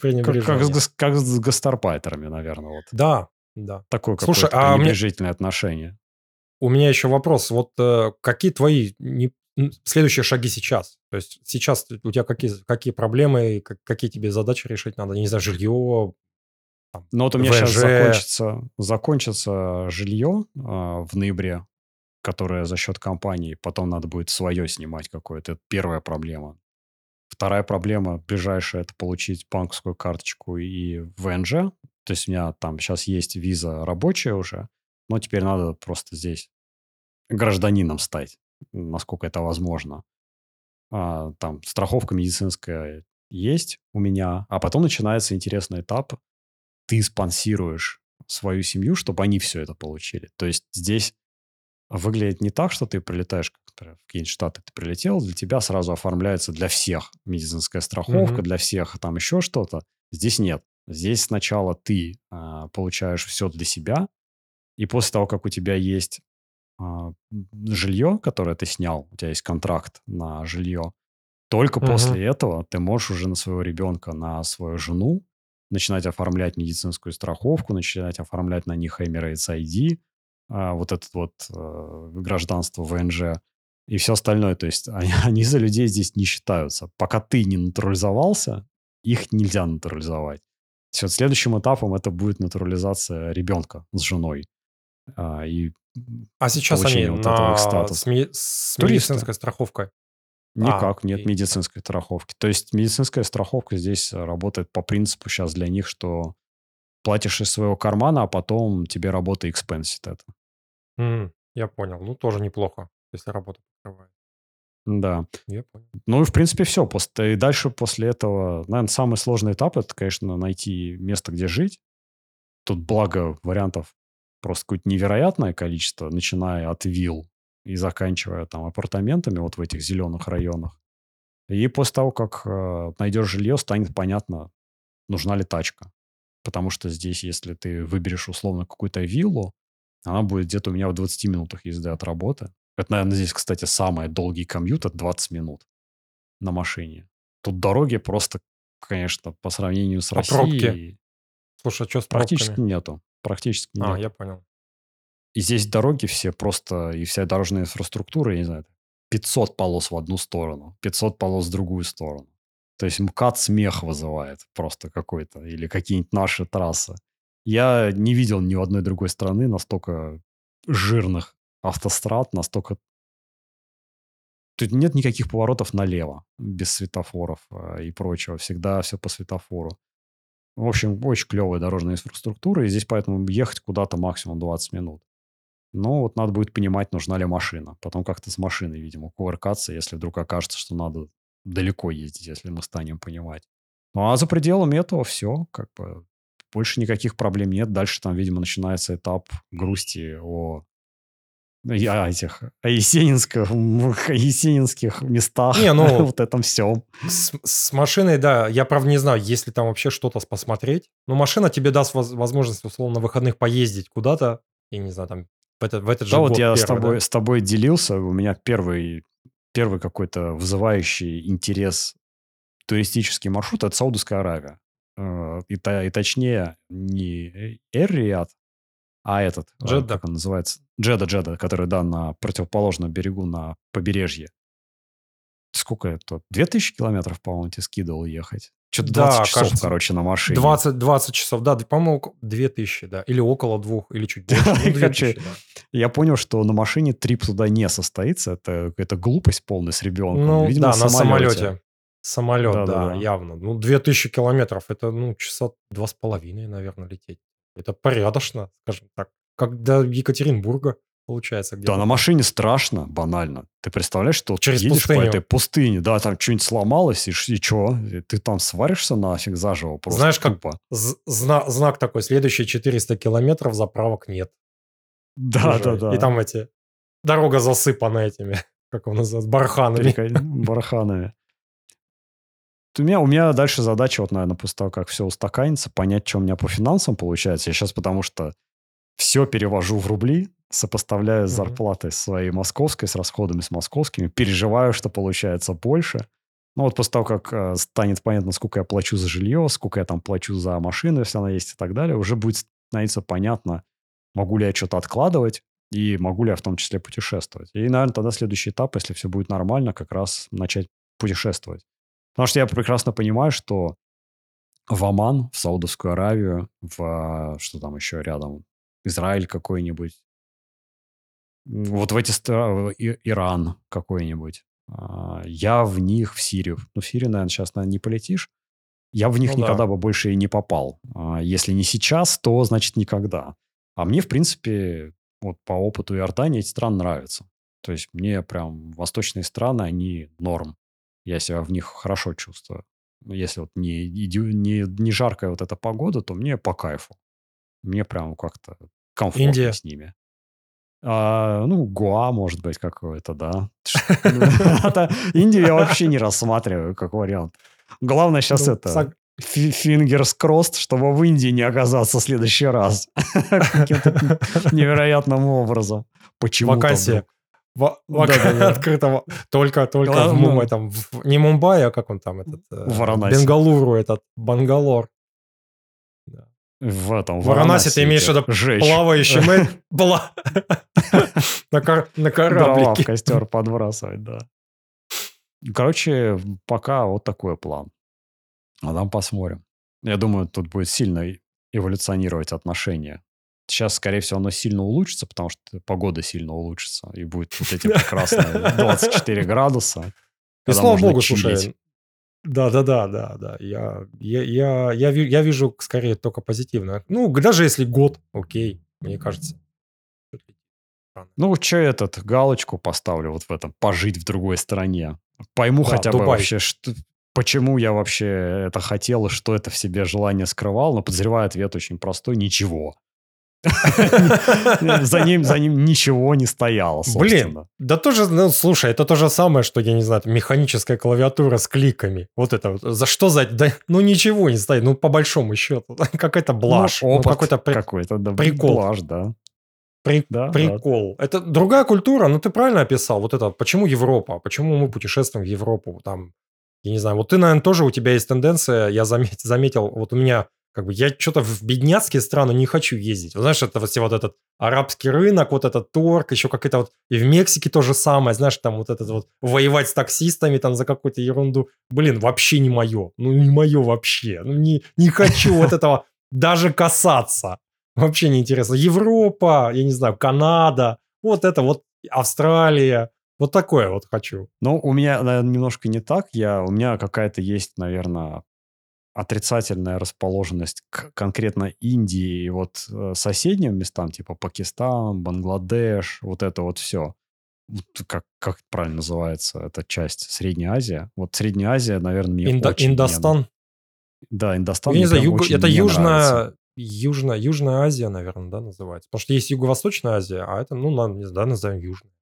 пренебрежение. Как, как, с, как с гастарбайтерами, наверное, вот. Да, да. Такое Слушай, а пренебрежительное мне... отношение. У меня еще вопрос. Вот э, какие твои не, следующие шаги сейчас? То есть сейчас у тебя какие, какие проблемы, какие тебе задачи решить надо? Не знаю, жилье, там, Ну вот у меня ВЖ. сейчас закончится, закончится жилье э, в ноябре, которое за счет компании, потом надо будет свое снимать какое-то. Это первая проблема. Вторая проблема ближайшая – это получить банковскую карточку и ВНЖ. То есть у меня там сейчас есть виза рабочая уже, но теперь надо просто здесь гражданином стать насколько это возможно. А, там страховка медицинская есть у меня, а потом начинается интересный этап. Ты спонсируешь свою семью, чтобы они все это получили. То есть здесь выглядит не так, что ты прилетаешь в какие-нибудь штаты, ты прилетел, для тебя сразу оформляется для всех медицинская страховка, mm-hmm. для всех там еще что-то. Здесь нет. Здесь сначала ты а, получаешь все для себя, и после того, как у тебя есть а, жилье, которое ты снял, у тебя есть контракт на жилье, только uh-huh. после этого ты можешь уже на своего ребенка, на свою жену начинать оформлять медицинскую страховку, начинать оформлять на них Emirates ID, а, вот это вот э, гражданство ВНЖ и все остальное. То есть они, они за людей здесь не считаются. Пока ты не натурализовался, их нельзя натурализовать. Все, следующим этапом это будет натурализация ребенка с женой. А, и а сейчас они вот на... с, ми... с медицинской страховкой? Никак, а, нет и... медицинской страховки. То есть медицинская страховка здесь работает по принципу сейчас для них, что платишь из своего кармана, а потом тебе работа экспенсит это. Mm, я понял. Ну, тоже неплохо, если работа покрывает. Да. Я понял. Ну и, в принципе, все. И дальше после этого, наверное, самый сложный этап – это, конечно, найти место, где жить. Тут, благо, вариантов просто какое-то невероятное количество, начиная от вилл и заканчивая там апартаментами вот в этих зеленых районах. И после того, как э, найдешь жилье, станет понятно, нужна ли тачка. Потому что здесь, если ты выберешь условно какую-то виллу, она будет где-то у меня в 20 минутах езды от работы. Это, наверное, здесь, кстати, самый долгий комьют, это 20 минут на машине. Тут дороги просто, конечно, по сравнению с а Россией... Пробки? Слушай, а что с Практически пробками? нету. Практически А, нет. я понял. И здесь дороги все просто, и вся дорожная инфраструктура, я не знаю, 500 полос в одну сторону, 500 полос в другую сторону. То есть МКАД смех вызывает просто какой-то, или какие-нибудь наши трассы. Я не видел ни у одной другой страны настолько жирных автострад, настолько... Тут нет никаких поворотов налево, без светофоров э, и прочего. Всегда все по светофору. В общем, очень клевая дорожная инфраструктура, и здесь поэтому ехать куда-то максимум 20 минут. Но вот надо будет понимать, нужна ли машина. Потом как-то с машиной, видимо, кувыркаться, если вдруг окажется, что надо далеко ездить, если мы станем понимать. Ну а за пределами этого все, как бы больше никаких проблем нет. Дальше там, видимо, начинается этап грусти о я этих о Есенинских, о Есенинских местах, не, ну, вот этом всем. С, с машиной, да, я, правда, не знаю, есть ли там вообще что-то посмотреть. Но машина тебе даст воз, возможность, условно, на выходных поездить куда-то, я не знаю, там, в этот, в этот же Да, вот я первый, с, тобой, да? с тобой делился, у меня первый, первый какой-то вызывающий интерес туристический маршрут – это Саудовская Аравия. Э, и, и точнее, не Эр-Риад, а этот, э, Джедда. как он называется? Джеда, Джеда, который, да, на противоположном берегу, на побережье. Сколько это? 2000 километров, по-моему, тебе скидывал ехать. Что-то 20 да, часов, кажется, короче, на машине. 20, 20 часов, да, по-моему, 2000, да. Или около двух, или чуть больше. Ну, 2000, да. Я понял, что на машине трип туда не состоится. Это, это глупость полная с ребенком. Ну, Видимо, да, на самолете. самолете. Самолет, да, да, да, явно. Ну, 2000 километров, это, ну, часа два с половиной, наверное, лететь. Это порядочно, скажем так. Как до Екатеринбурга. получается. Да, на машине страшно, банально. Ты представляешь, что Через едешь пустыню. по этой пустыне, да, там что-нибудь сломалось, и, и что? Ты там сваришься нафиг заживо просто Знаешь, как- тупо. Зна- знак такой, следующие 400 километров заправок нет. Да, да, Уезжай. да. И там эти... Дорога засыпана этими, как он называется, барханами. Перека- барханами. У меня, у меня дальше задача, вот, наверное, после того, как все устаканится, понять, что у меня по финансам получается. Я сейчас потому что все перевожу в рубли, сопоставляю с зарплатой своей московской, с расходами с московскими, переживаю, что получается больше. Ну вот после того, как э, станет понятно, сколько я плачу за жилье, сколько я там плачу за машину, если она есть и так далее, уже будет становиться понятно, могу ли я что-то откладывать, и могу ли я в том числе путешествовать. И, наверное, тогда следующий этап, если все будет нормально, как раз начать путешествовать. Потому что я прекрасно понимаю, что в Оман, в Саудовскую Аравию, в а, что там еще рядом, Израиль какой-нибудь, вот в эти страны, Иран какой-нибудь, а, я в них, в Сирию, ну, в Сирию, наверное, сейчас, наверное, не полетишь, я в них Ну да. никогда бы больше и не попал. А Если не сейчас, то, значит, никогда. А мне, в принципе, вот по опыту Иордании эти страны нравятся. То есть мне прям восточные страны, они норм. Я себя в них хорошо чувствую. Ну, Если вот не, не, не жаркая вот эта погода, то мне по кайфу. Мне прям как-то комфортно Индия. с ними. А, ну, Гуа, может быть, какой-то, да. Это- Индию я вообще не рассматриваю как вариант. Главное сейчас Ну, это... Фингерс крост, чтобы в Индии не оказаться в следующий раз. Каким-то невероятным образом. Почему Вакансия. Во- вак- Да-да-да. Открытого. Только, только в, Главное- Мум- этом, в- не Мумбаи, а как он там этот? э, В Варанаси. Бенгалуру этот, Бангалор. В этом, В Варанаси ты имеешь в виду. Плавающий на кор- на Дрова в кораблике. костер подбрасывать, да. Короче, пока вот такой план. А там посмотрим. Я думаю, тут будет сильно эволюционировать отношения. Сейчас, скорее всего, оно сильно улучшится, потому что погода сильно улучшится. И будет вот эти прекрасные 24 градуса. И слава богу, слушай. Да, да, да, да, да. Я, я, я, я, ви- я вижу скорее только позитивно. Ну, даже если год, окей, мне кажется. Ну, что этот, галочку поставлю вот в этом, пожить в другой стране. Пойму Да, хотя бы Дубай. вообще, что, почему я вообще это хотел, и что это в себе желание скрывал. Но подозреваю, ответ очень простой. Ничего. За ним, за ним ничего не стояло, собственно. Блин, да тоже, ну, слушай, это то же самое, что, я не знаю, механическая клавиатура с кликами. Вот это вот. За что за... Да, ну, ничего не стоит, ну, по большому счету. Какая-то блажь. Ну, ну, опыт какой-то при- какой-то, да, прикол. блажь, да. при- Да, да. прикол. Это другая культура, ну, ты правильно описал. Вот это, почему Европа? Почему мы путешествуем в Европу? Там, я не знаю, вот ты, наверное, тоже, у тебя есть тенденция, я замет- заметил, вот у меня как бы я что-то в бедняцкие страны не хочу ездить. Вот знаешь, это вот, все вот этот арабский рынок, вот этот торг, еще какая-то вот... И в Мексике то же самое, знаешь, там вот этот вот воевать с таксистами там за какую-то ерунду. Блин, вообще не мое. Ну, не мое вообще. Ну, не, не хочу вот этого даже касаться. Вообще не интересно. Европа, я не знаю, Канада, вот это вот Австралия. Вот такое вот хочу. Ну, у меня, наверное, немножко не так. Я, у меня какая-то есть, наверное, отрицательная расположенность к конкретно Индии и вот э, соседним местам, типа Пакистан, Бангладеш, вот это вот все. Вот как, как правильно называется эта часть? Средняя Азия? Вот Средняя Азия, наверное, мне Инда- очень не- Индостан. Да, Индостан. я не знаю, очень это не южная, южная, южная Азия, наверное, да, называется. Потому что есть Юго-Восточная Азия, а это, ну, на- не знаю, назовем Южная.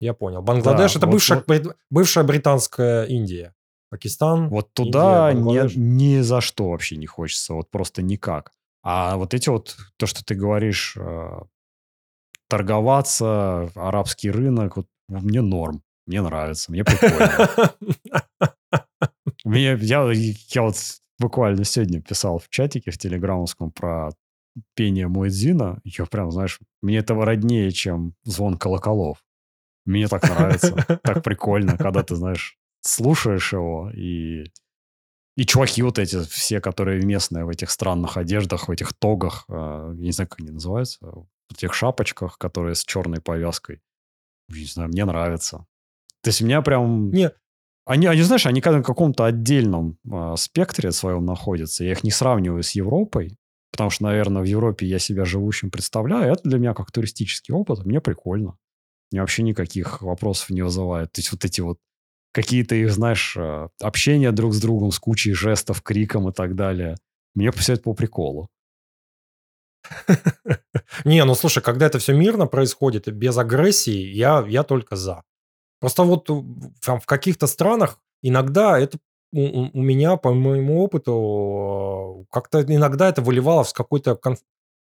Я понял. Бангладеш Да, это вот- бывшая, вот. бывшая британская Индия. Пакистан. Вот туда Индия, ни, ни за что вообще не хочется, вот просто никак. А вот эти вот, то, что ты говоришь, э, торговаться, арабский рынок, вот мне норм, мне нравится, мне прикольно. Мне, я, я вот буквально сегодня писал в чатике в телеграммовском про пение Муэдзина. Я прям, знаешь, мне этого роднее, чем звон колоколов. Мне так нравится, так прикольно, когда ты, знаешь, слушаешь его, и, и чуваки вот эти все, которые местные в этих странных одеждах, в этих тогах, э, я не знаю, как они называются, в этих шапочках, которые с черной повязкой. Не знаю, мне нравится. То есть у меня прям... Не, Они, они, знаешь, они на каком-то отдельном э, спектре своем находятся. Я их не сравниваю с Европой. Потому что, наверное, в Европе я себя живущим представляю. Это для меня как туристический опыт. Мне прикольно. Мне вообще никаких вопросов не вызывает. То есть вот эти вот какие-то их, знаешь, э, общения друг с другом с кучей жестов, криком и так далее. Мне все это по приколу. Не, ну слушай, когда это все мирно происходит, без агрессии, я, я только за. Просто вот там в каких-то странах иногда это у, у меня, по моему опыту, как-то иногда это выливалось в какой-то конф,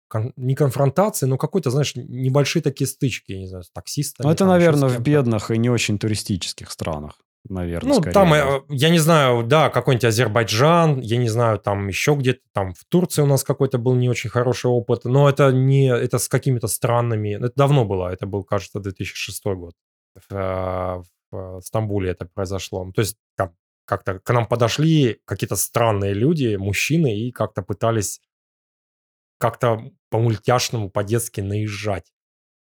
кон, не конфронтации, но какой-то, знаешь, небольшие такие стычки, я не знаю, с таксистами. Ну, это, наверное, в бедных и не очень туристических странах наверное, Ну, скорее. там, э, я не знаю, да, какой-нибудь Азербайджан, я не знаю, там еще где-то, там в Турции у нас какой-то был не очень хороший опыт, но это не, это с какими-то странными, это давно было, это был, кажется, 2006 год. В, э, в Стамбуле это произошло. То есть там как-то к нам подошли какие-то странные люди, мужчины, и как-то пытались как-то по-мультяшному, по-детски наезжать.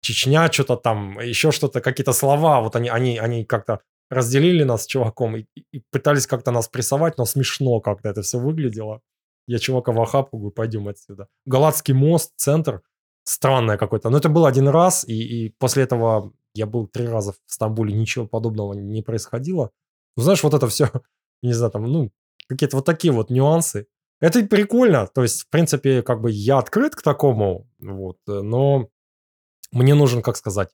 Чечня, что-то там, еще что-то, какие-то слова, вот они, они, они как-то разделили нас с чуваком и, и пытались как-то нас прессовать, но смешно как-то это все выглядело. Я чувака в охапку говорю, пойдем отсюда. Галатский мост, центр, странное какое-то. Но это был один раз, и, и после этого я был три раза в Стамбуле, ничего подобного не происходило. Ну, знаешь, вот это все, не знаю, там, ну, какие-то вот такие вот нюансы. Это прикольно, то есть, в принципе, как бы я открыт к такому, вот, но мне нужен, как сказать,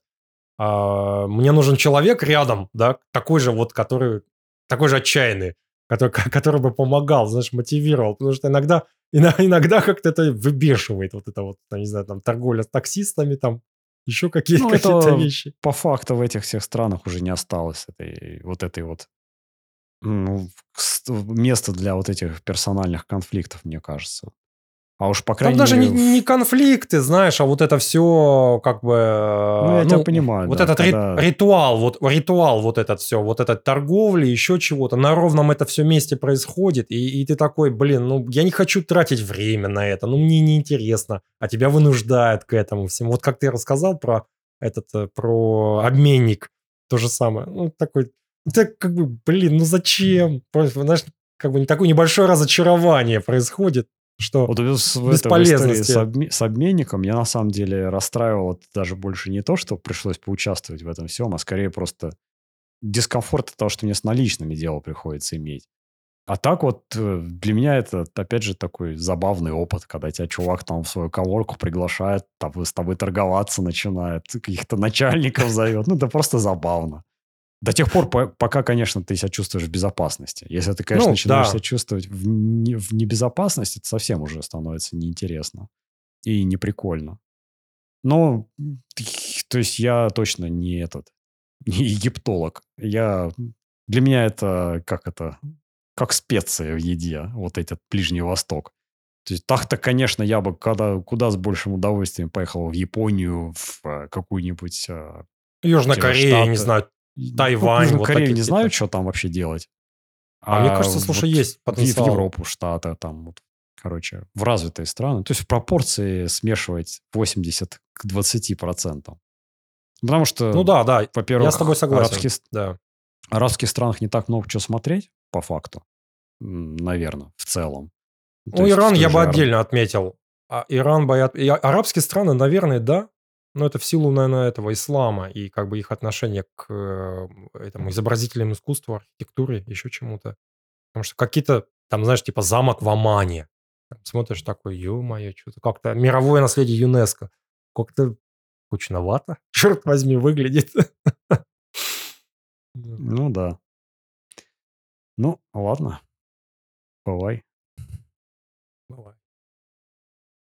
мне нужен человек рядом, да, такой же вот, который, такой же отчаянный, который, который бы помогал, знаешь, мотивировал, потому что иногда, иногда как-то это выбешивает, вот это вот, не знаю, там, торговля с таксистами, там, еще какие-то, ну, какие-то вещи. По факту в этих всех странах уже не осталось этой, вот этой вот ну, места для вот этих персональных конфликтов, мне кажется. А уж по крайней Там даже мере... не, не конфликты, знаешь, а вот это все как бы... Ну, я ну, тебя понимаю. Вот да, этот когда... ритуал, вот ритуал вот этот все, вот этот торговли, еще чего-то, на ровном это все месте происходит, и, и ты такой, блин, ну я не хочу тратить время на это, ну мне неинтересно, а тебя вынуждают к этому всему. Вот как ты рассказал про этот, э, про обменник, то же самое. Ну такой, так как бы, блин, ну зачем? Знаешь, как бы не такое небольшое разочарование происходит что вот в, бесполезности. Это, в с, с обменником я на самом деле расстраивал даже больше не то, что пришлось поучаствовать в этом всем, а скорее просто дискомфорт от того, что мне с наличными дело приходится иметь. А так вот э, для меня это, опять же, такой забавный опыт, когда тебя чувак там в свою колорку приглашает, там, с тобой торговаться начинает, каких-то начальников зовет. Ну, это просто забавно. До тех пор, пока, конечно, ты себя чувствуешь в безопасности. Если ты, конечно, ну, начинаешь да. себя чувствовать в, не, в небезопасности, это совсем уже становится неинтересно и неприкольно. Но, то есть я точно не этот, не египтолог. Я, для меня это, как это, как специя в еде, вот этот Ближний Восток. То есть так-то, конечно, я бы когда, куда с большим удовольствием поехал в Японию, в э, какую-нибудь... Э, Южная Корея, не знаю, Тайвань. Вот Корею не знаю, что там вообще делать. А, а мне кажется, слушай, вот есть потенциал. В Европу, Штаты, там, вот, короче, в развитые страны. То есть в пропорции смешивать 80 к 20 процентам. Потому что, ну да, да, во-первых, я с тобой согласен. Арабских, да. арабских странах не так много чего смотреть, по факту, наверное, в целом. То ну, Иран я бы отдельно отметил. А Иран боят... И арабские страны, наверное, да, ну, это в силу, наверное, этого ислама и как бы их отношения к э, этому изобразительному искусству, архитектуре, еще чему-то. Потому что какие-то, там, знаешь, типа замок в Омане. смотришь такой, ё-моё, что-то как-то мировое наследие ЮНЕСКо. Как-то скучновато, черт возьми, выглядит. Ну да. Ну, ладно. Бывай.